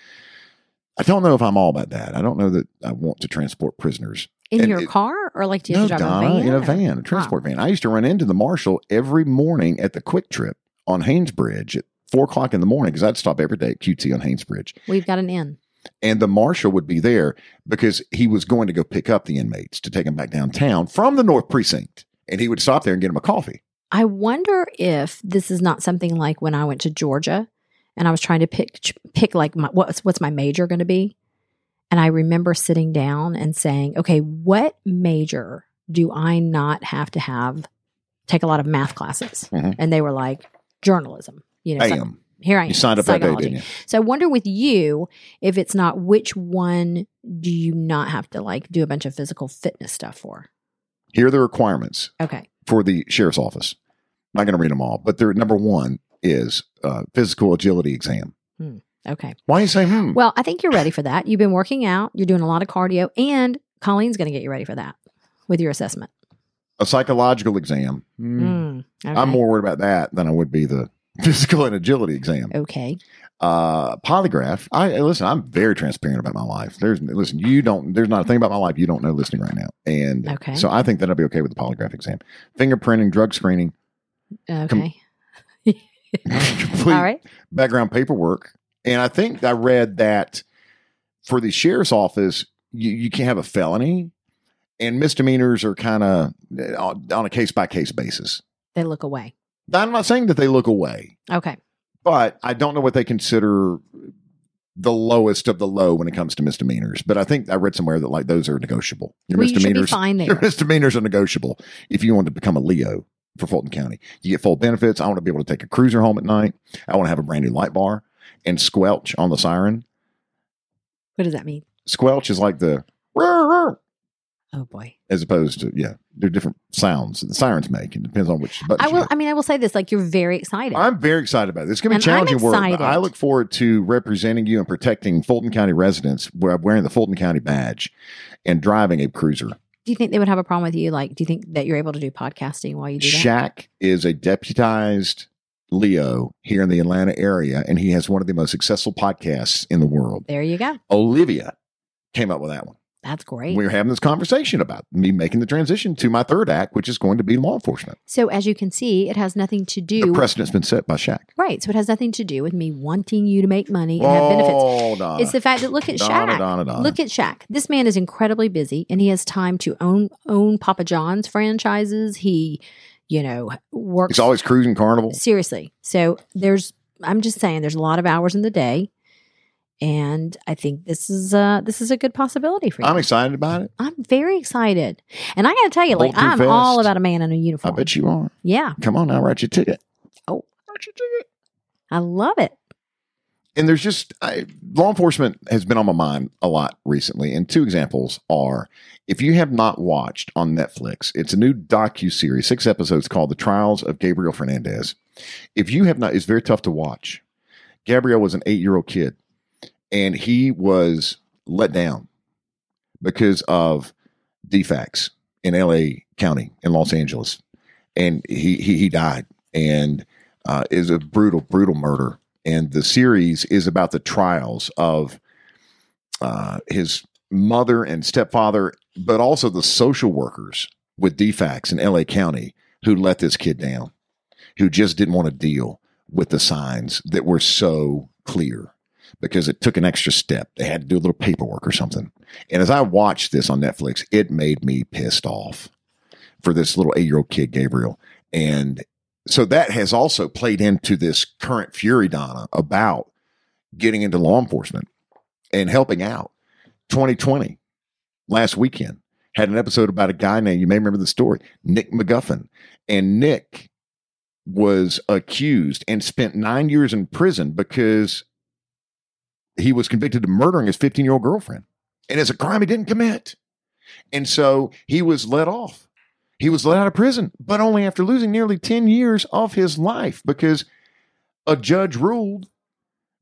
S3: I don't know if I'm all about that. I don't know that I want to transport prisoners.
S4: in
S3: and
S4: your
S3: it-
S4: car or like do you have
S3: no,
S4: to drive
S3: Donna,
S4: a van?
S3: in a van, a transport van. I used to run into the marshal every morning at the QuikTrip on Haynesbridge at four o'clock in the morning because I'd stop every day at QT on Haynesbridge,
S4: We've got an inn.
S3: And the marshal would be there because he was going to go pick up the inmates to take them back downtown from the North Precinct, and he would stop there and get them a coffee.
S4: I wonder if this is not something like when I went to Georgia and I was trying to pick pick like my, what's what's my major going to be, and I remember sitting down and saying, "Okay, what major do I not have to have take a lot of math classes?"
S3: Mhm.
S4: And they were like, "Journalism." You know,
S3: am.
S4: Here I am.
S3: You signed up that day, didn't you?
S4: So I wonder with you if it's not which one do you not have to like do a bunch of physical fitness stuff for?
S3: Here are the requirements
S4: Okay.
S3: for the sheriff's office. I'm not going to read them all, but their number one is uh, physical agility exam.
S4: Okay.
S3: Why are you saying hmm?
S4: Well, I think you're ready for that. You've been working out, you're doing a lot of cardio, and Colleen's going to get you ready for that with your assessment.
S3: a psychological exam. Hmm.
S4: Mm, okay.
S3: I'm more worried about that than I would be the physical and agility exam.
S4: okay.
S3: Uh, polygraph. I listen. I'm very transparent about my life. There's listen. You don't. There's not a thing about my life you don't know listening right now. And
S4: Okay.
S3: so I think that I'll be okay with the polygraph exam. Fingerprinting, drug screening,
S4: Okay.
S3: complete
S4: All right.
S3: background paperwork. And I think I read that for the sheriff's office, you, you can't have a felony, and misdemeanors are kind of on, on a case by case basis.
S4: They look away.
S3: I'm not saying that they look away,
S4: Okay.
S3: but I don't know what they consider the lowest of the low when it comes to misdemeanors. But I think I read somewhere that like those are negotiable. Your
S4: Well, you
S3: misdemeanors,
S4: fine
S3: your misdemeanors are negotiable if you want to become a Leo for Fulton County. You get full benefits. I want to be able to take a cruiser home at night. I want to have a brand new light bar and squelch on the siren.
S4: What does that mean?
S3: Squelch is like the
S4: Oh boy.
S3: as opposed to yeah, there are different sounds that the sirens make. It depends on which button.
S4: I will I mean I will say this like you're very excited.
S3: I'm very excited about it. It's going to be
S4: And
S3: challenging work. but. I look forward to representing you and protecting Fulton County residents where I'm wearing the Fulton County badge and driving a cruiser.
S4: do you think they would have a problem with you like do you think that you're able to do podcasting while you do that?
S3: Shaq is a deputized Leo here in the Atlanta area, and he has one of the most successful podcasts in the world.
S4: There you go.
S3: Olivia came up with that one.
S4: That's great.
S3: We're having this conversation about me making the transition to my third act, which is going to be law enforcement.
S4: so as you can see, it has nothing to do.
S3: The precedent's been set by Shaq.
S4: right. So it has nothing to do with me wanting you to make money and have benefits.
S3: Oh, Donna.
S4: It's the fact that look at
S3: Donna,
S4: Shaq.
S3: Donna, Donna.
S4: Look at Shaq. This man is incredibly busy and he has time to own own Papa John's franchises. He, you know, works
S3: He's always cruising carnival.
S4: seriously. So there's I'm just saying there's a lot of hours in the day. And I think this is uh this is a good possibility for you.
S3: I'm excited about it.
S4: I'm very excited. And I gotta tell you, like I'm all about a man in a uniform.
S3: I bet you are.
S4: Yeah.
S3: Come on now, write your ticket.
S4: Oh.
S3: write your ticket.
S4: I love it.
S3: And there's just I, law enforcement has been on my mind a lot recently. And two examples are if you have not watched on Netflix, it's a new docu series, six episodes called "The Trials of Gabriel Fernandez." If you have not, it's very tough to watch. Gabriel was an eight year old kid, and he was let down because of defects in L.A. County in Los Angeles, and he he, he died, and uh, is a brutal brutal murder and the series is about the trials of uh, his mother and stepfather, but also the social workers with defects in LA County who let this kid down, who just didn't want to deal with the signs that were so clear because it took an extra step. They had to do a little paperwork or something. And as I watched this on Netflix, it made me pissed off for this little eight year old kid, Gabriel. And so that has also played into this current fury, Donna, about getting into law enforcement and helping out. 2020, last weekend, had an episode about a guy named, you may remember the story, Nick McGuffin. And Nick was accused and spent nine years in prison because he was convicted of murdering his 15 year old girlfriend. And it's a crime he didn't commit. And so he was let off. He was let out of prison, but only after losing nearly 10 years of his life because a judge ruled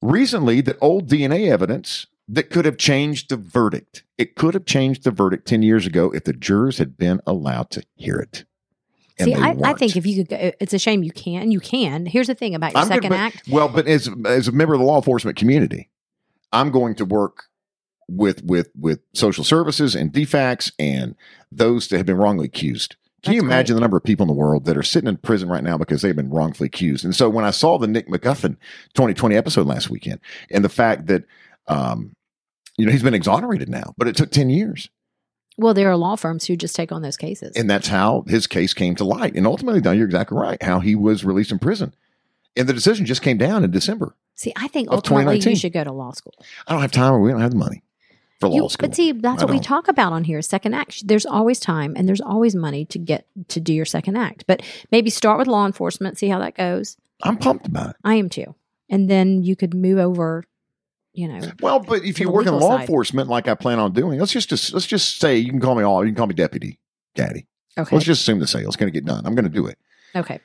S3: recently that old DNA evidence that could have changed the verdict. It could have changed the verdict 10 years ago if the jurors had been allowed to hear it.
S4: See, I, I think if you could, go, it's a shame you can. You can. Here's the thing about your
S3: I'm
S4: second
S3: but-
S4: act.
S3: Well, but as as a member of the law enforcement community, I'm going to work with with with social services and DFACs and those that have been wrongly accused. Can you
S4: That's
S3: imagine the number of people in the world that are sitting in prison right now because they've been wrongfully accused? And so when I saw the Nick McGuffin 2020 episode last weekend and the fact that um you know he's been exonerated now, but it took 10 years.
S4: Well, there are law firms who just take on those cases.
S3: And that's how his case came to light. And ultimately, Don, you're exactly right, how he was released in prison. And the decision just came down in December.
S4: See, I think ultimately you should go to law school.
S3: I don't have time or we don't have the money for law
S4: You-
S3: school.
S4: But see, that's
S3: I
S4: what we
S3: don't.
S4: talk about on here. Second act. There's always time and there's always money to get to do your second act. But maybe start with law enforcement, see how that goes.
S3: I'm pumped about it.
S4: I am too. And then you could move over, you know.
S3: Well, but if you work in law
S4: side.
S3: enforcement like I plan on doing, let's just let's just say you can call me all you can call me deputy, daddy.
S4: Okay.
S3: Let's just assume the sale is going to get done. I'm going to do it.
S4: okay.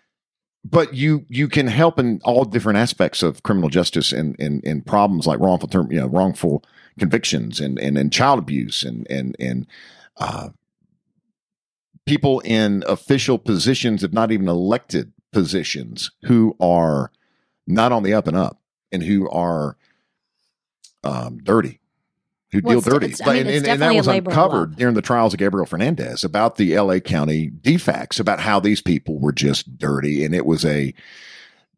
S3: But you you can help in all different aspects of criminal justice and and, and problems like wrongful term, you know, wrongful convictions and and, and child abuse and and and uh, people in official positions, if not even elected positions, who are not on the up and up and who are um, dirty, who
S4: Well,
S3: deal dirty.
S4: it's- I mean,
S3: and, and- that was uncovered
S4: love.
S3: during the trials of Gabriel Fernandez about the LA County defects, about how these people were just dirty. And it was a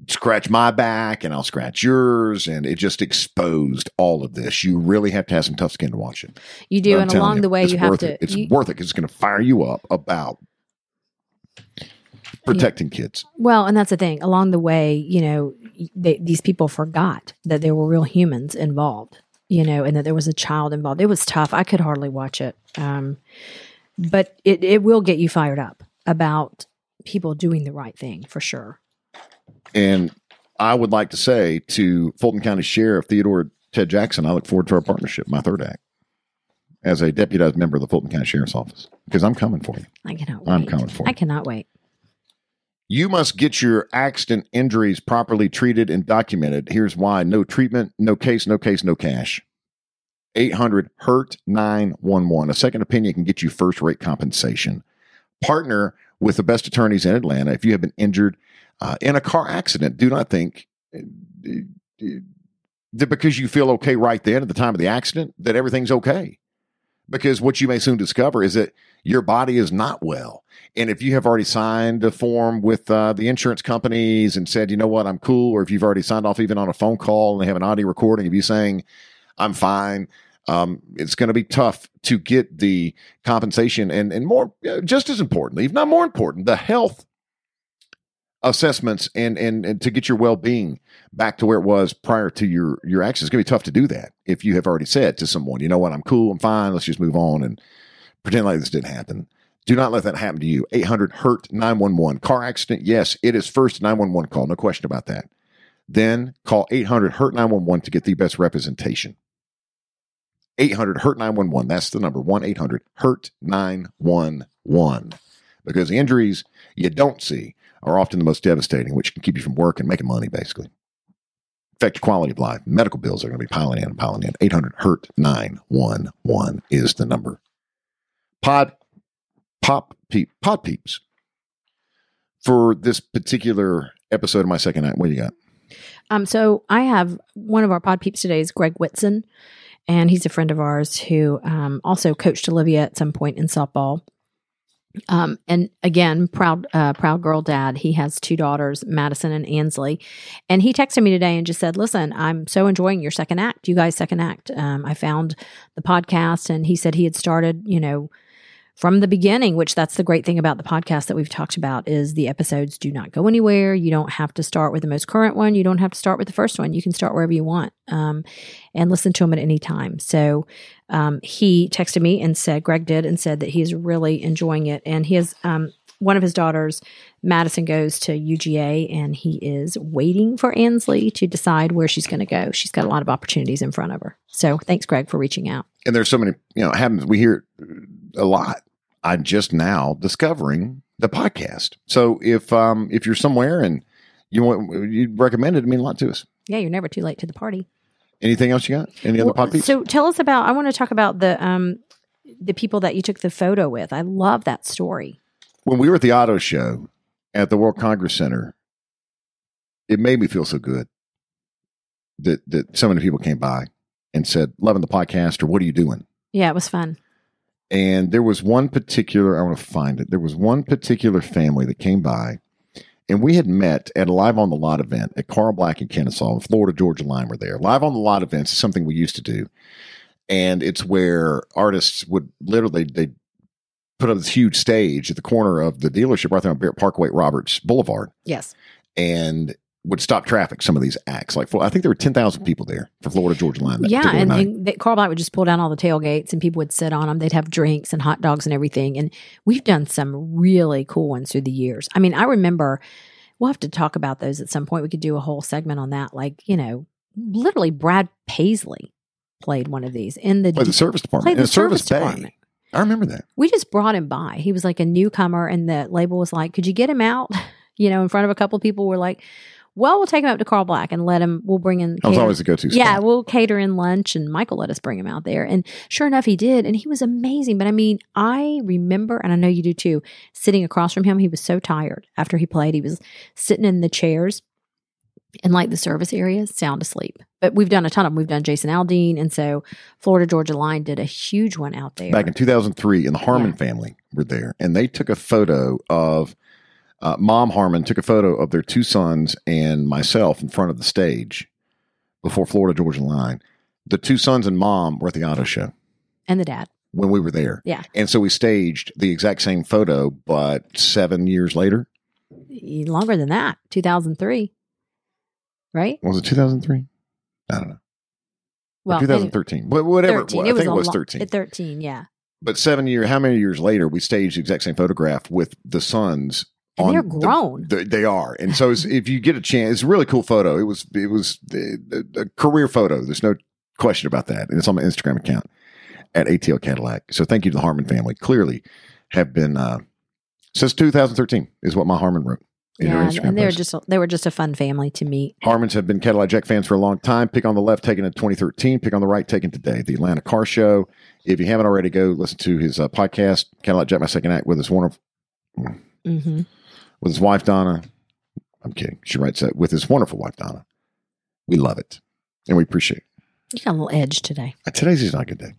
S3: scratch my back and I'll scratch yours. And it just exposed all of this. You really have to have some tough skin to watch it.
S4: You do,
S3: But
S4: and along
S3: you,
S4: the way, you have to.
S3: It. It's
S4: you-
S3: worth it because it's going to fire you up about protecting kids.
S4: Well, and that's the thing. Along the way, you know, they, these people forgot that there were real humans involved, you know, and that there was a child involved. It was tough. I could hardly watch it. Um, but it, it will get you fired up about people doing the right thing for sure.
S3: And I would like to say to Fulton County Sheriff Theodore Ted Jackson, I look forward to our partnership, my third act, as a deputized member of the Fulton County Sheriff's Office, because I'm coming for you.
S4: I cannot wait.
S3: I'm coming for
S4: I cannot wait.
S3: You must get your accident injuries properly treated and documented. Here's why no treatment, no case, no case, no cash. 800 HURT 911. A second opinion can get you first rate compensation. Partner with the best attorneys in Atlanta. If you have been injured uh, in a car accident, do not think uh, that because you feel okay right then at the time of the accident, that everything's okay. Because what you may soon discover is that your body is not well. And if you have already signed a form with uh, the insurance companies and said, you know what, I'm cool, or if you've already signed off even on a phone call and they have an audio recording of you saying, I'm fine, um, it's going to be tough to get the compensation and, and more, just as importantly, if not more important, the health assessments and, and, and to get your well being back to where it was prior to your, your accident. It's going to be tough to do that if you have already said to someone, you know what, I'm cool, I'm fine, let's just move on and pretend like this didn't happen. Do not let that happen to you. 800 HURT 911. Car accident, yes, it is first 911 call. No question about that. Then call 800 HURT 911 to get the best representation. 800 HURT 911. That's the number 1 800 HURT 911. Because the injuries you don't see are often the most devastating, which can keep you from work and making money, basically. Affect your quality of life. Medical bills are going to be piling in and piling in. 800 HURT 911 is the number. Pod pop peep pod peeps for this particular episode of my second night. What do you got?
S4: Um, so I have one of our pod peeps today is Greg Whitson, and he's a friend of ours who um, also coached Olivia at some point in softball. Um, and again, proud, uh, proud girl dad. He has two daughters, Madison and Ansley, and he texted me today and just said, "Listen, I'm so enjoying your second act. You guys' second act. Um, I found the podcast, and he said he had started, you know." From the beginning, which that's the great thing about the podcast that we've talked about is the episodes do not go anywhere. You don't have to start with the most current one. You don't have to start with the first one. You can start wherever you want um, and listen to them at any time. So um, he texted me and said, Greg did, and said that he's really enjoying it. And he has um, one of his daughters, Madison, goes to UGA and he is waiting for Ansley to decide where she's going to go. She's got a lot of opportunities in front of her. So thanks, Greg, for reaching out.
S3: And there's so many, you know, it happens. We hear it a lot. I'm just now discovering the podcast. So if um if you're somewhere and you want you recommend it, it mean a lot to us.
S4: Yeah, you're never too late to the party.
S3: Anything else you got? Any other
S4: Well,
S3: pod peeps?
S4: So tell us about. I want to talk about the um the people that you took the photo with. I love that story.
S3: When we were at the auto show at the World Congress Center, it made me feel so good that that so many people came by and said, "Loving the podcast," or "What are you doing?"
S4: Yeah, it was fun.
S3: And there was one particular, I want to find it. There was one particular family that came by, and we had met at a Live on the Lot event at Carl Black and Kennesaw, Florida Georgia Line were there. Live on the Lot events is something we used to do. And it's where artists would literally, they put up this huge stage at the corner of the dealership right there on Barrett Parkway, Roberts Boulevard,
S4: Yes.
S3: and would stop traffic. Some of these acts, like I think there were ten thousand people there for Florida Georgia Line. That
S4: yeah, and, and they, Carl Black would just pull down all the tailgates, and people would sit on them. They'd have drinks and hot dogs and everything. And we've done some really cool ones through the years. I mean, I remember. We'll have to talk about those at some point. We could do a whole segment on that. Like, you know, literally, Brad Paisley played one of these in the
S3: Played the service department
S4: played the
S3: service,
S4: service
S3: bay.
S4: department.
S3: I remember that.
S4: we just brought him by. He was like a newcomer, and the label was like, "Could you get him out?" You know, in front of a couple of people. We're like, "Well, we'll take him up to Carl Black and let him. We'll bring in."
S3: I was always a go-to.
S4: yeah,
S3: spot.
S4: we'll cater in lunch, and Michael let us bring him out there. And sure enough, he did, and he was amazing. But I mean, I remember, and I know you do too, sitting across from him. He was so tired after he played. He was sitting in the chairs in like the service area, sound asleep. But we've done a ton of them. We've done Jason Aldean, and so Florida Georgia Line did a huge one out there.
S3: back in 2003 and the harmon
S4: Yeah.
S3: family were there and they took a photo of uh, mom harmon took a photo of their two sons and myself in front of the stage before florida georgia line the two sons and mom were at the auto show
S4: and the dad.
S3: when we were there
S4: Yeah.
S3: and so we staged the exact same photo but seven years later
S4: longer than that 2003 right?
S3: Was it 2003 i don't know.
S4: Well
S3: 2013 but whatever it
S4: 13
S3: was,
S4: it
S3: i
S4: was
S3: think it was
S4: lo-
S3: 13
S4: uh, 13 yeah.
S3: But seven years how many years later we staged the exact same photograph with the sons
S4: and they're
S3: the-
S4: grown.
S3: They, they are, and so if you get a chance, it's a really cool photo. It was it was a, a career photo. There's no question about that, and it's on my Instagram account at ATL Cadillac. So thank you to the Harmon family. Clearly, have been uh, since 2013 is what my Harmon wrote
S4: yeah and, they were just they were just a fun family to meet
S3: Harmons have been Cadillac Jack fans for a long time. Pick on the left, taken in 2013. Pick on the right, taken today. The Atlanta Car Show. If you haven't already, go listen to his uh, podcast, Cadillac Jack, my second act, with his wonderful
S4: hmm
S3: with his wife Donna. I'm kidding. She writes that with his wonderful wife Donna. We love it and we appreciate it.
S4: you got a little edge today
S3: Uh, Today's just not a good day.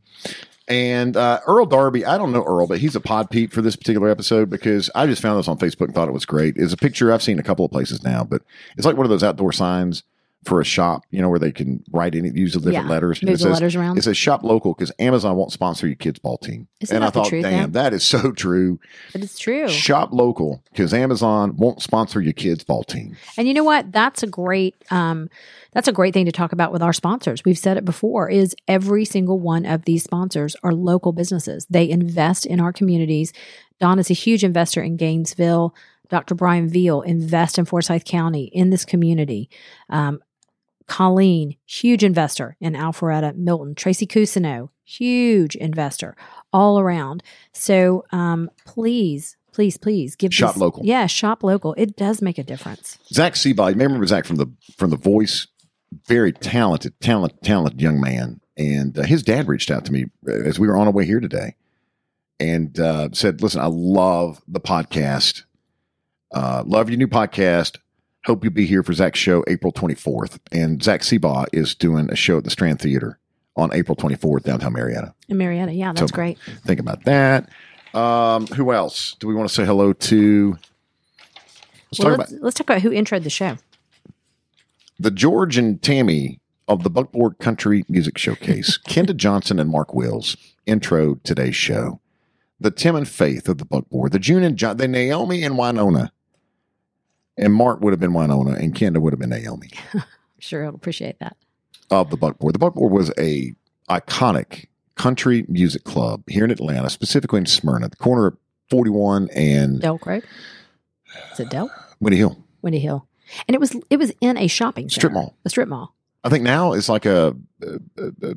S3: And uh, Earl Darby, I don't know Earl, but he's a pod peep for this particular episode because I just found this on Facebook and thought it was great. It's a picture I've seen a couple of places now, but it's like one of those outdoor signs for a shop, you know, where they can write any use the different
S4: Yeah.
S3: letters.
S4: Move
S3: it
S4: the
S3: says,
S4: letters around
S3: it says shop local because Amazon won't sponsor your kids' ball team.
S4: Isn't
S3: and I thought, damn, that is so true.
S4: but it's true
S3: Shop local because Amazon won't sponsor your kids' ball team.
S4: And you know what? That's a great um that's a great thing to talk about with our sponsors. We've said it before is every single one of these sponsors are local businesses. They invest in our communities. Don is a huge investor in Gainesville. Dr. Brian Veal invest in Forsyth County in this community. Um, Colleen, huge investor in Alpharetta, Milton. Tracy Cousineau, huge investor all around. So um, please, please, please give
S3: Shop
S4: these-
S3: local.
S4: Yeah, shop local. It does make a difference.
S3: Zach Seabaugh, you may remember Zach from the from the Voice, very talented, talented, talented young man. And uh, his dad reached out to me uh, as we were on our way here today, and uh, said, "Listen, I love the podcast. Uh, love your new podcast. Hope you'll be here for Zach's show April 24th." And Zach Seabaugh is doing a show at the Strand Theater on April 24th downtown Marietta.
S4: In Marietta, yeah, that's
S3: So-
S4: great.
S3: Think about that. Um, who else do we want to say hello to? Let's
S4: Well,
S3: talk
S4: let's,
S3: about
S4: let's talk about who introed the show.
S3: the George and Tammy of the Buckboard Country Music Showcase, Kenda Johnson and Mark Wills intro today's show. the Tim and Faith of the Buckboard, the June and John, the Naomi and Winona. And Mark would have been Winona, and Kenda would have been Naomi
S4: Sure, I'll appreciate that.
S3: of the Buckboard. The Buckboard was a iconic country music club here in Atlanta, specifically in Smyrna, the corner of 41 and
S4: Delk Road. Is it Delk?
S3: Windy Hill
S4: Windy Hill. And it was it was in a shopping center.
S3: strip mall.
S4: A strip mall.
S3: I think now it's like a, a, a- a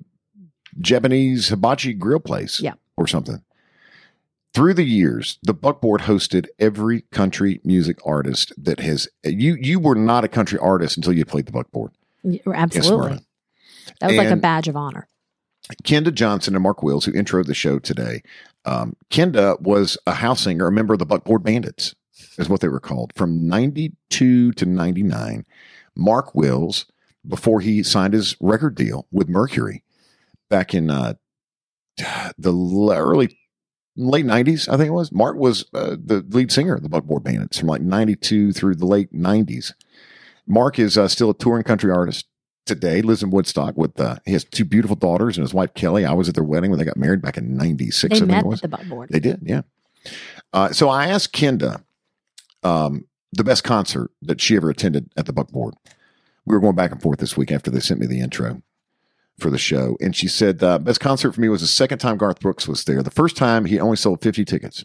S3: Japanese hibachi grill place,
S4: Yeah.
S3: or something. Through the years, the Buckboard hosted every country music artist that has. You you were not a country artist until you played the Buckboard.
S4: Absolutely. That was like a badge of honor.
S3: Kenda Johnson and Mark Wills, who introed the show today. Um, Kenda was a house singer, a member of the Buckboard Bandits, is what they were called, from 92 to 99. Mark Wills, before he signed his record deal with Mercury back in uh, the early, late 90s, I think it was, Mark was uh, the lead singer of the Buckboard Bandits from like 92 through the late 90s. Mark is uh, still a touring country artist today lives in Woodstock with uh, he has two beautiful daughters and his wife Kelly. I was at their wedding when they got married back in '96.
S4: They
S3: I
S4: met at the buckboard.
S3: They did, yeah. Uh, so I asked Kenda um, the best concert that she ever attended at the Buckboard. We were going back and forth this week after they sent me the intro for the show, and she said uh, best concert for me was the second time Garth Brooks was there. The first time he only sold 50 tickets.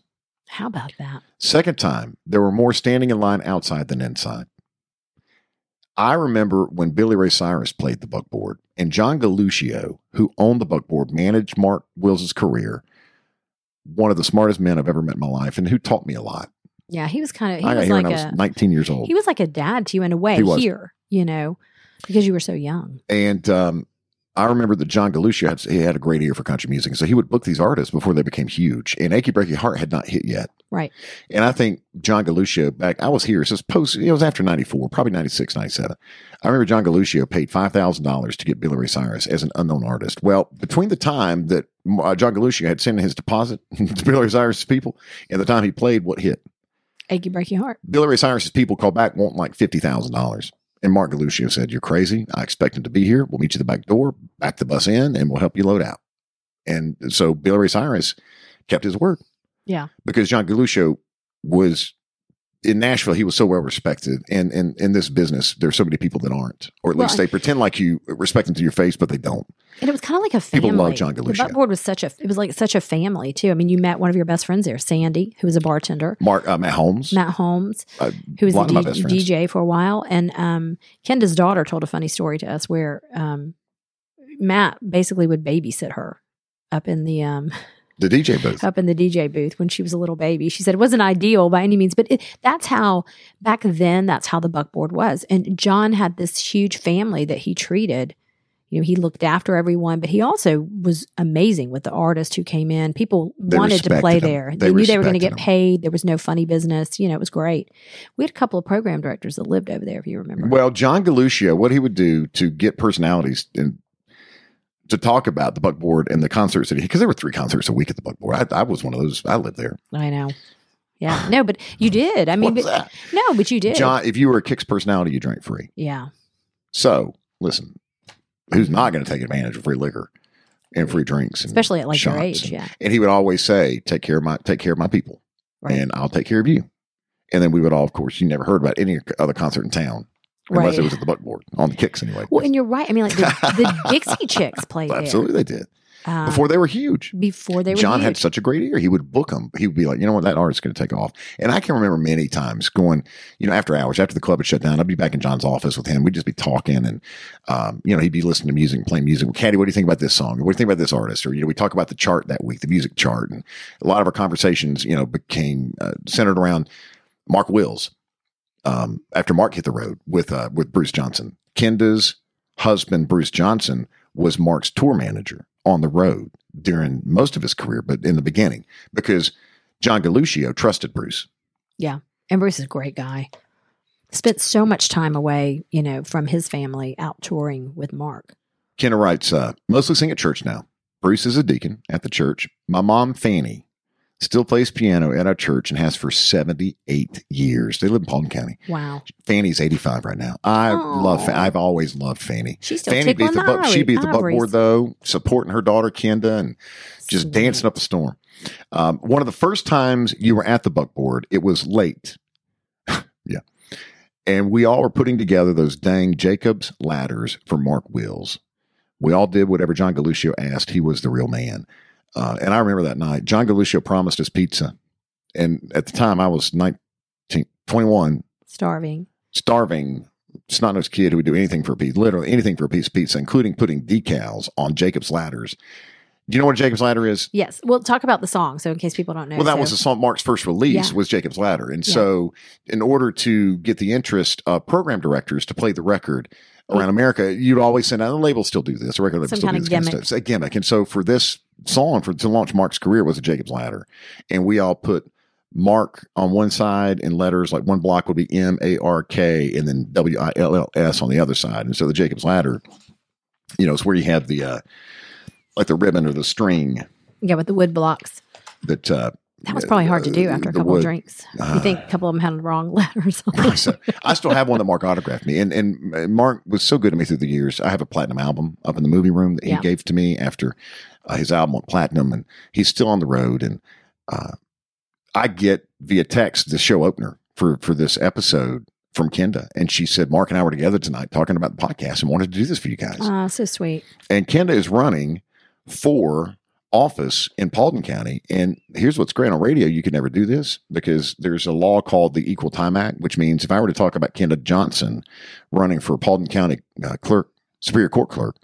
S4: How about that?
S3: Second time, there were more standing in line outside than inside. I remember when Billy Ray Cyrus played the buckboard, and John Galuccio, who owned the buckboard, managed Mark Wills's career. One of the smartest men I've ever met in my life, and who taught me a lot.
S4: Yeah, he was kind of he
S3: I got
S4: was
S3: here
S4: like
S3: when I
S4: a
S3: was 19 years old,
S4: he was like a dad to you in a way
S3: He was.
S4: here, you know, because you were so young.
S3: and um, I remember that John Galuccio had he had a great ear for country music, so he would book these artists before they became huge. And "Achy Breaky Heart" had not hit yet,
S4: Right.
S3: And I think John Galuccio back, I was here. So it's post, it was after 94, probably 96, 97. I remember John Galuccio paid $5,000 to get Billy Ray Cyrus as an unknown artist. Well, between the time that uh, John Galuccio had sent his deposit to Billy Ray Cyrus' people and the time he played, what hit?
S4: Achy breaky heart.
S3: Billy Ray Cyrus's people called back, want like $50,000. And Mark Galuccio said, You're crazy. I expect him to be here. We'll meet you at the back door, back the bus in, and we'll help you load out. And so Billy Ray Cyrus kept his word
S4: Yeah.
S3: because John Galuccio was in Nashville. He was so well respected, and and in this business, there's so many people that aren't, or at
S4: Well,
S3: least they pretend like you respect them to your face, but they don't.
S4: And it was kind of like a family.
S3: People love John
S4: The
S3: Galuccio.
S4: buckboard was such a it was like such a family too. I mean, you met one of your best friends there, Sandy, who was a bartender.
S3: Mark uh, Matt Holmes,
S4: Matt Holmes,
S3: uh,
S4: who was
S3: a lot
S4: a
S3: of my best.
S4: DJ for a while, and um, Kenda's daughter told a funny story to us where um, Matt basically would babysit her up in the um,
S3: the DJ booth.
S4: up in the DJ booth when she was a little baby. She said it wasn't ideal by any means, but it, that's how back then that's how the buckboard was. And John had this huge family that he treated. You know, he looked after everyone, but he also was amazing with the artists who came in. People
S3: They
S4: wanted to play
S3: him.
S4: there.
S3: They
S4: They, knew they were going to get
S3: him.
S4: paid. There was no funny business. You know, it was great. We had a couple of program directors that lived over there, if you remember.
S3: Well, John Galuccio, what he would do to get personalities and to talk about the buckboard and the concerts that he because there were three concerts a week at the buckboard. I, I was one of those. I lived there.
S4: I know. Yeah. No, but you did. I mean, but, no, but you did.
S3: John, if you were a Kicks personality, you drank free.
S4: yeah.
S3: So listen, who's not going to take advantage of free liquor and free drinks, and
S4: Especially at like your age.
S3: and-
S4: Yeah.
S3: And he would always say, "Take care of my take care of my people,
S4: Right.
S3: and I'll take care of you." And then we would all, of course, you never heard about any other concert in town unless
S4: Right.
S3: it was at the buckboard on the Kicks anyway.
S4: Well, and you're right. I mean, like the, the Dixie Chicks played there.
S3: Absolutely, they did
S4: Um,
S3: before they were huge.
S4: before they were huge.
S3: John had such a great ear. He would book them. He would be like, you know what, that artist's going to take off. And I can remember many times going, you know, after hours, after the club had shut down, I'd be back in John's office with him. We'd just be talking and, um, you know, he'd be listening to music playing music. Well, Caddy, what do you think about this song? What do you think about this artist? Or, you know, we talk about the chart that week, the music chart. And a lot of our conversations, you know, became uh, centered around Mark Wills. Um, after Mark hit the road with, uh, with Bruce Johnson, Kenda's husband, Bruce Johnson, was Mark's tour manager on the road during most of his career, but in the beginning, because John Galuccio trusted Bruce. Yeah.
S4: And Bruce is a great guy. Spent so much time away, you know, from his family out touring with Mark.
S3: Kenda writes, uh, mostly sing at church now. Bruce is a deacon at the church. My mom, Fanny, still plays piano at our church and has for 78 years. They live in Paulding County.
S4: Wow.
S3: Fanny's 85 right now. I
S4: Aw.
S3: love, I've always loved Fanny.
S4: She's still
S3: Fanny beat the she beat the buckboard though, supporting her daughter Kenda and just
S4: Sweet.
S3: dancing up a storm. Um, one of the first times you were at the buckboard, it was late. yeah. And we all were putting together those dang Jacobs ladders for Mark Wills. We all did whatever John Galuccio asked. He was the real man. Uh, and I remember that night, John Galuccio promised us pizza. And at the time, I was 19, 21,
S4: Starving.
S3: starving snot nosed kid who would do anything for a piece, literally anything for a piece of pizza, including putting decals on Jacob's ladders. Do you know what Jacob's ladder is?
S4: Yes. Well, talk about the song. So in case people don't know.
S3: Well, that
S4: so-
S3: was the song Mark's first release
S4: Yeah.
S3: was Jacob's Ladder. And
S4: Yeah.
S3: so in order to get the interest of program directors to play the record around America, you'd always send out the labels still do this. The record labels
S4: Some
S3: still do
S4: of
S3: this kind of stuff. It's a gimmick. And so for this song for to launch Mark's career was a Jacob's Ladder. And we all put Mark on one side in letters like one block would be M A R K and then W I L L S on the other side. And so the Jacob's Ladder, you know, it's where you have the uh like the ribbon or the string
S4: yeah, with the wood blocks.
S3: that uh
S4: That was probably hard to do after a couple of drinks. you think a couple of them had the wrong letters on
S3: Right, so I still have one that Mark autographed me, and and Mark was so good to me through the years. I have a platinum album up in the movie room that he
S4: Yeah.
S3: gave to me after uh, his album went platinum, and he's still on the road. And uh, I get via text the show opener for for this episode from Kenda, and she said Mark and I were together tonight talking about the podcast and wanted to do this for you guys.
S4: Ah, so sweet.
S3: and Kenda is running for office in Paulding County. And here's what's great on radio: you can never do this because there's a law called the Equal Time Act, which means if I were to talk about Kenda Johnson running for Paulding County uh, clerk, Superior Court clerk.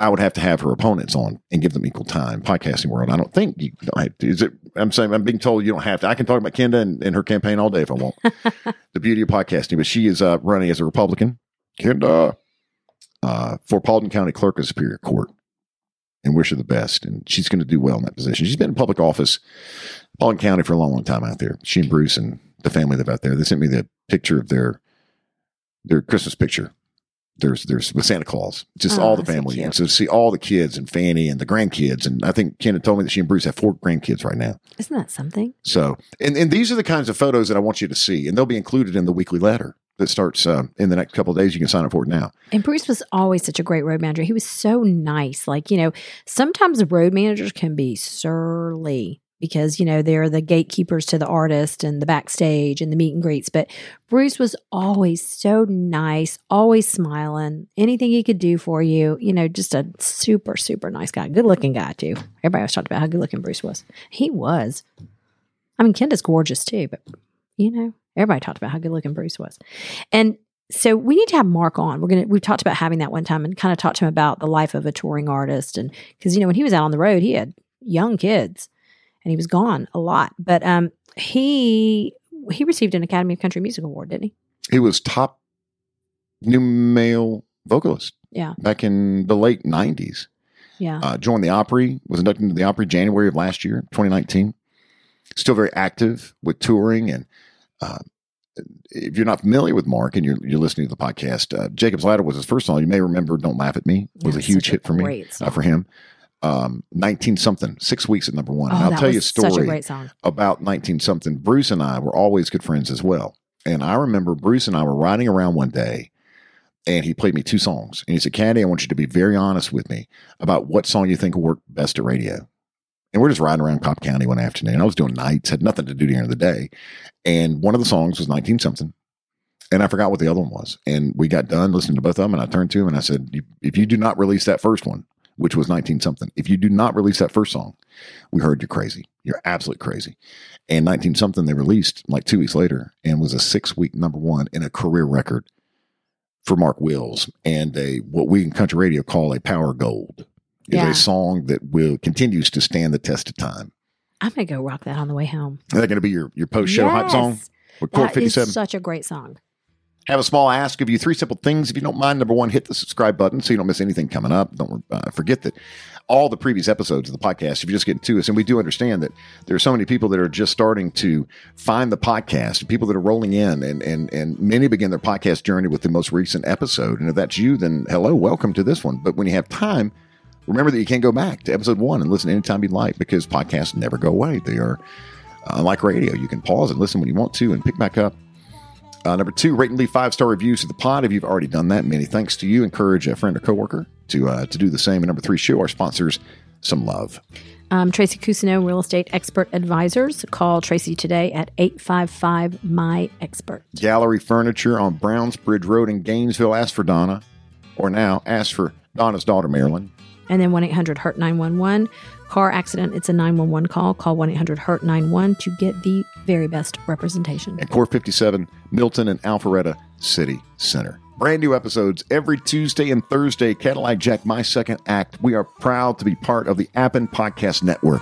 S3: I would have to have her opponents on and give them equal time. Podcasting world, I don't think you don't have to. Is it? I'm saying I'm being told you don't have to. I can talk about Kenda and, and her campaign all day if I want. the beauty of podcasting, but she is uh, running as a Republican. Kenda uh, for Paulding County Clerk of Superior Court and wish her the best. And she's going to do well in that position. She's been in public office, Paulding County, for a long, long time out there. She and Bruce and the family live out there. They sent me the picture of their their Christmas picture. There's there's with Santa Claus, just
S4: Oh,
S3: all the family,
S4: cute.
S3: and so to see all the kids and Fanny and the grandkids, and I think Ken told me that she and Bruce have four grandkids right now.
S4: Isn't that something?
S3: So, and, and these are the kinds of photos that I want you to see, and they'll be included in the weekly letter that starts uh, in the next couple days. You can sign up for it now.
S4: And Bruce was always such a great road manager. He was so nice. Like, you know, sometimes road managers can be surly because, you know, they're the gatekeepers to the artist and the backstage and the meet and greets. But Bruce was always so nice, always smiling, anything he could do for you. You know, just a super, super nice guy. Good looking guy, too. Everybody always talked about how good looking Bruce was. He was. I mean, Kenda's gorgeous, too, but, you know, everybody talked about how good looking Bruce was. And so we need to have Mark on. We're gonna we've talked about having that one time and kind of talked to him about the life of a touring artist and because you know when he was out on the road he had young kids and he was gone a lot. But um he he received an Academy of Country Music Award, didn't he?
S3: He was top new male vocalist
S4: Yeah,
S3: back in the late '90s.
S4: yeah.
S3: Uh, joined the Opry, was inducted into the Opry January of last year, 2019. Still very active with touring. And uh, if you're not familiar with Mark and you're, you're listening to the podcast, uh, Jacob's Ladder was his first song. You may remember Don't Laugh at Me was a huge hit for me, uh, for him. Um, 19 something, six weeks at number one.
S4: Oh,
S3: and I'll tell you a
S4: a
S3: story
S4: song.
S3: about 19 something. Bruce and I were always good friends as well. And I remember Bruce and I were riding around one day and he played me two songs. And he said, Caddy, I want you to be very honest with me about what song you think will work best at radio. And we're just riding around Cobb County one afternoon. I was doing nights, had nothing to do during the day. And one of the songs was 19 something. And I forgot what the other one was. And we got done listening to both of them. And I turned to him and I said, If you do not release that first one, which was 19 something, if you do not release that first song, we heard you're crazy. You're absolutely crazy. And 19 something they released like two weeks later and was a six week number one and a career record for Mark Wills and a what we in country radio call a power gold. Is
S4: Yeah.
S3: a song that will continues to stand the test of time.
S4: I'm gonna go rock that on the way home.
S3: Is that to be your, your post show hype song with
S4: is
S3: 57?
S4: such a great song.
S3: Have a small ask of you three simple things. If you don't mind, number one, hit the subscribe button so you don't miss anything coming up. Don't uh, forget that all the previous episodes of the podcast, if you're just getting to us, and we do understand that there are so many people that are just starting to find the podcast, people that are rolling in, and and and many begin their podcast journey with the most recent episode. And if that's you, then hello, welcome to this one. But when you have time, Remember that you can go back to episode one and listen anytime you'd like because podcasts never go away. They are uh, like radio. You can pause and listen when you want to and pick back up. Uh, number two, rate and leave five star reviews to the pod. If you've already done that, many thanks to you. Encourage a friend or coworker to uh, to do the same. And number three, show our sponsors some love.
S4: Um, Tracy Cousineau, real estate expert advisors. Call Tracy today at 855 My Expert.
S3: Gallery Furniture on Brownsbridge Road in Gainesville. Ask for Donna, or now ask for Donna's daughter, Marilyn.
S4: And then 1 800 Hurt 911. Car accident, it's a 911 call. Call 1 800 Hurt 91 to get the very best representation.
S3: At Core 57, Milton and Alpharetta City Center. Brand new episodes every Tuesday and Thursday. Cadillac Jack, My Second Act. We are proud to be part of the Appen Podcast Network.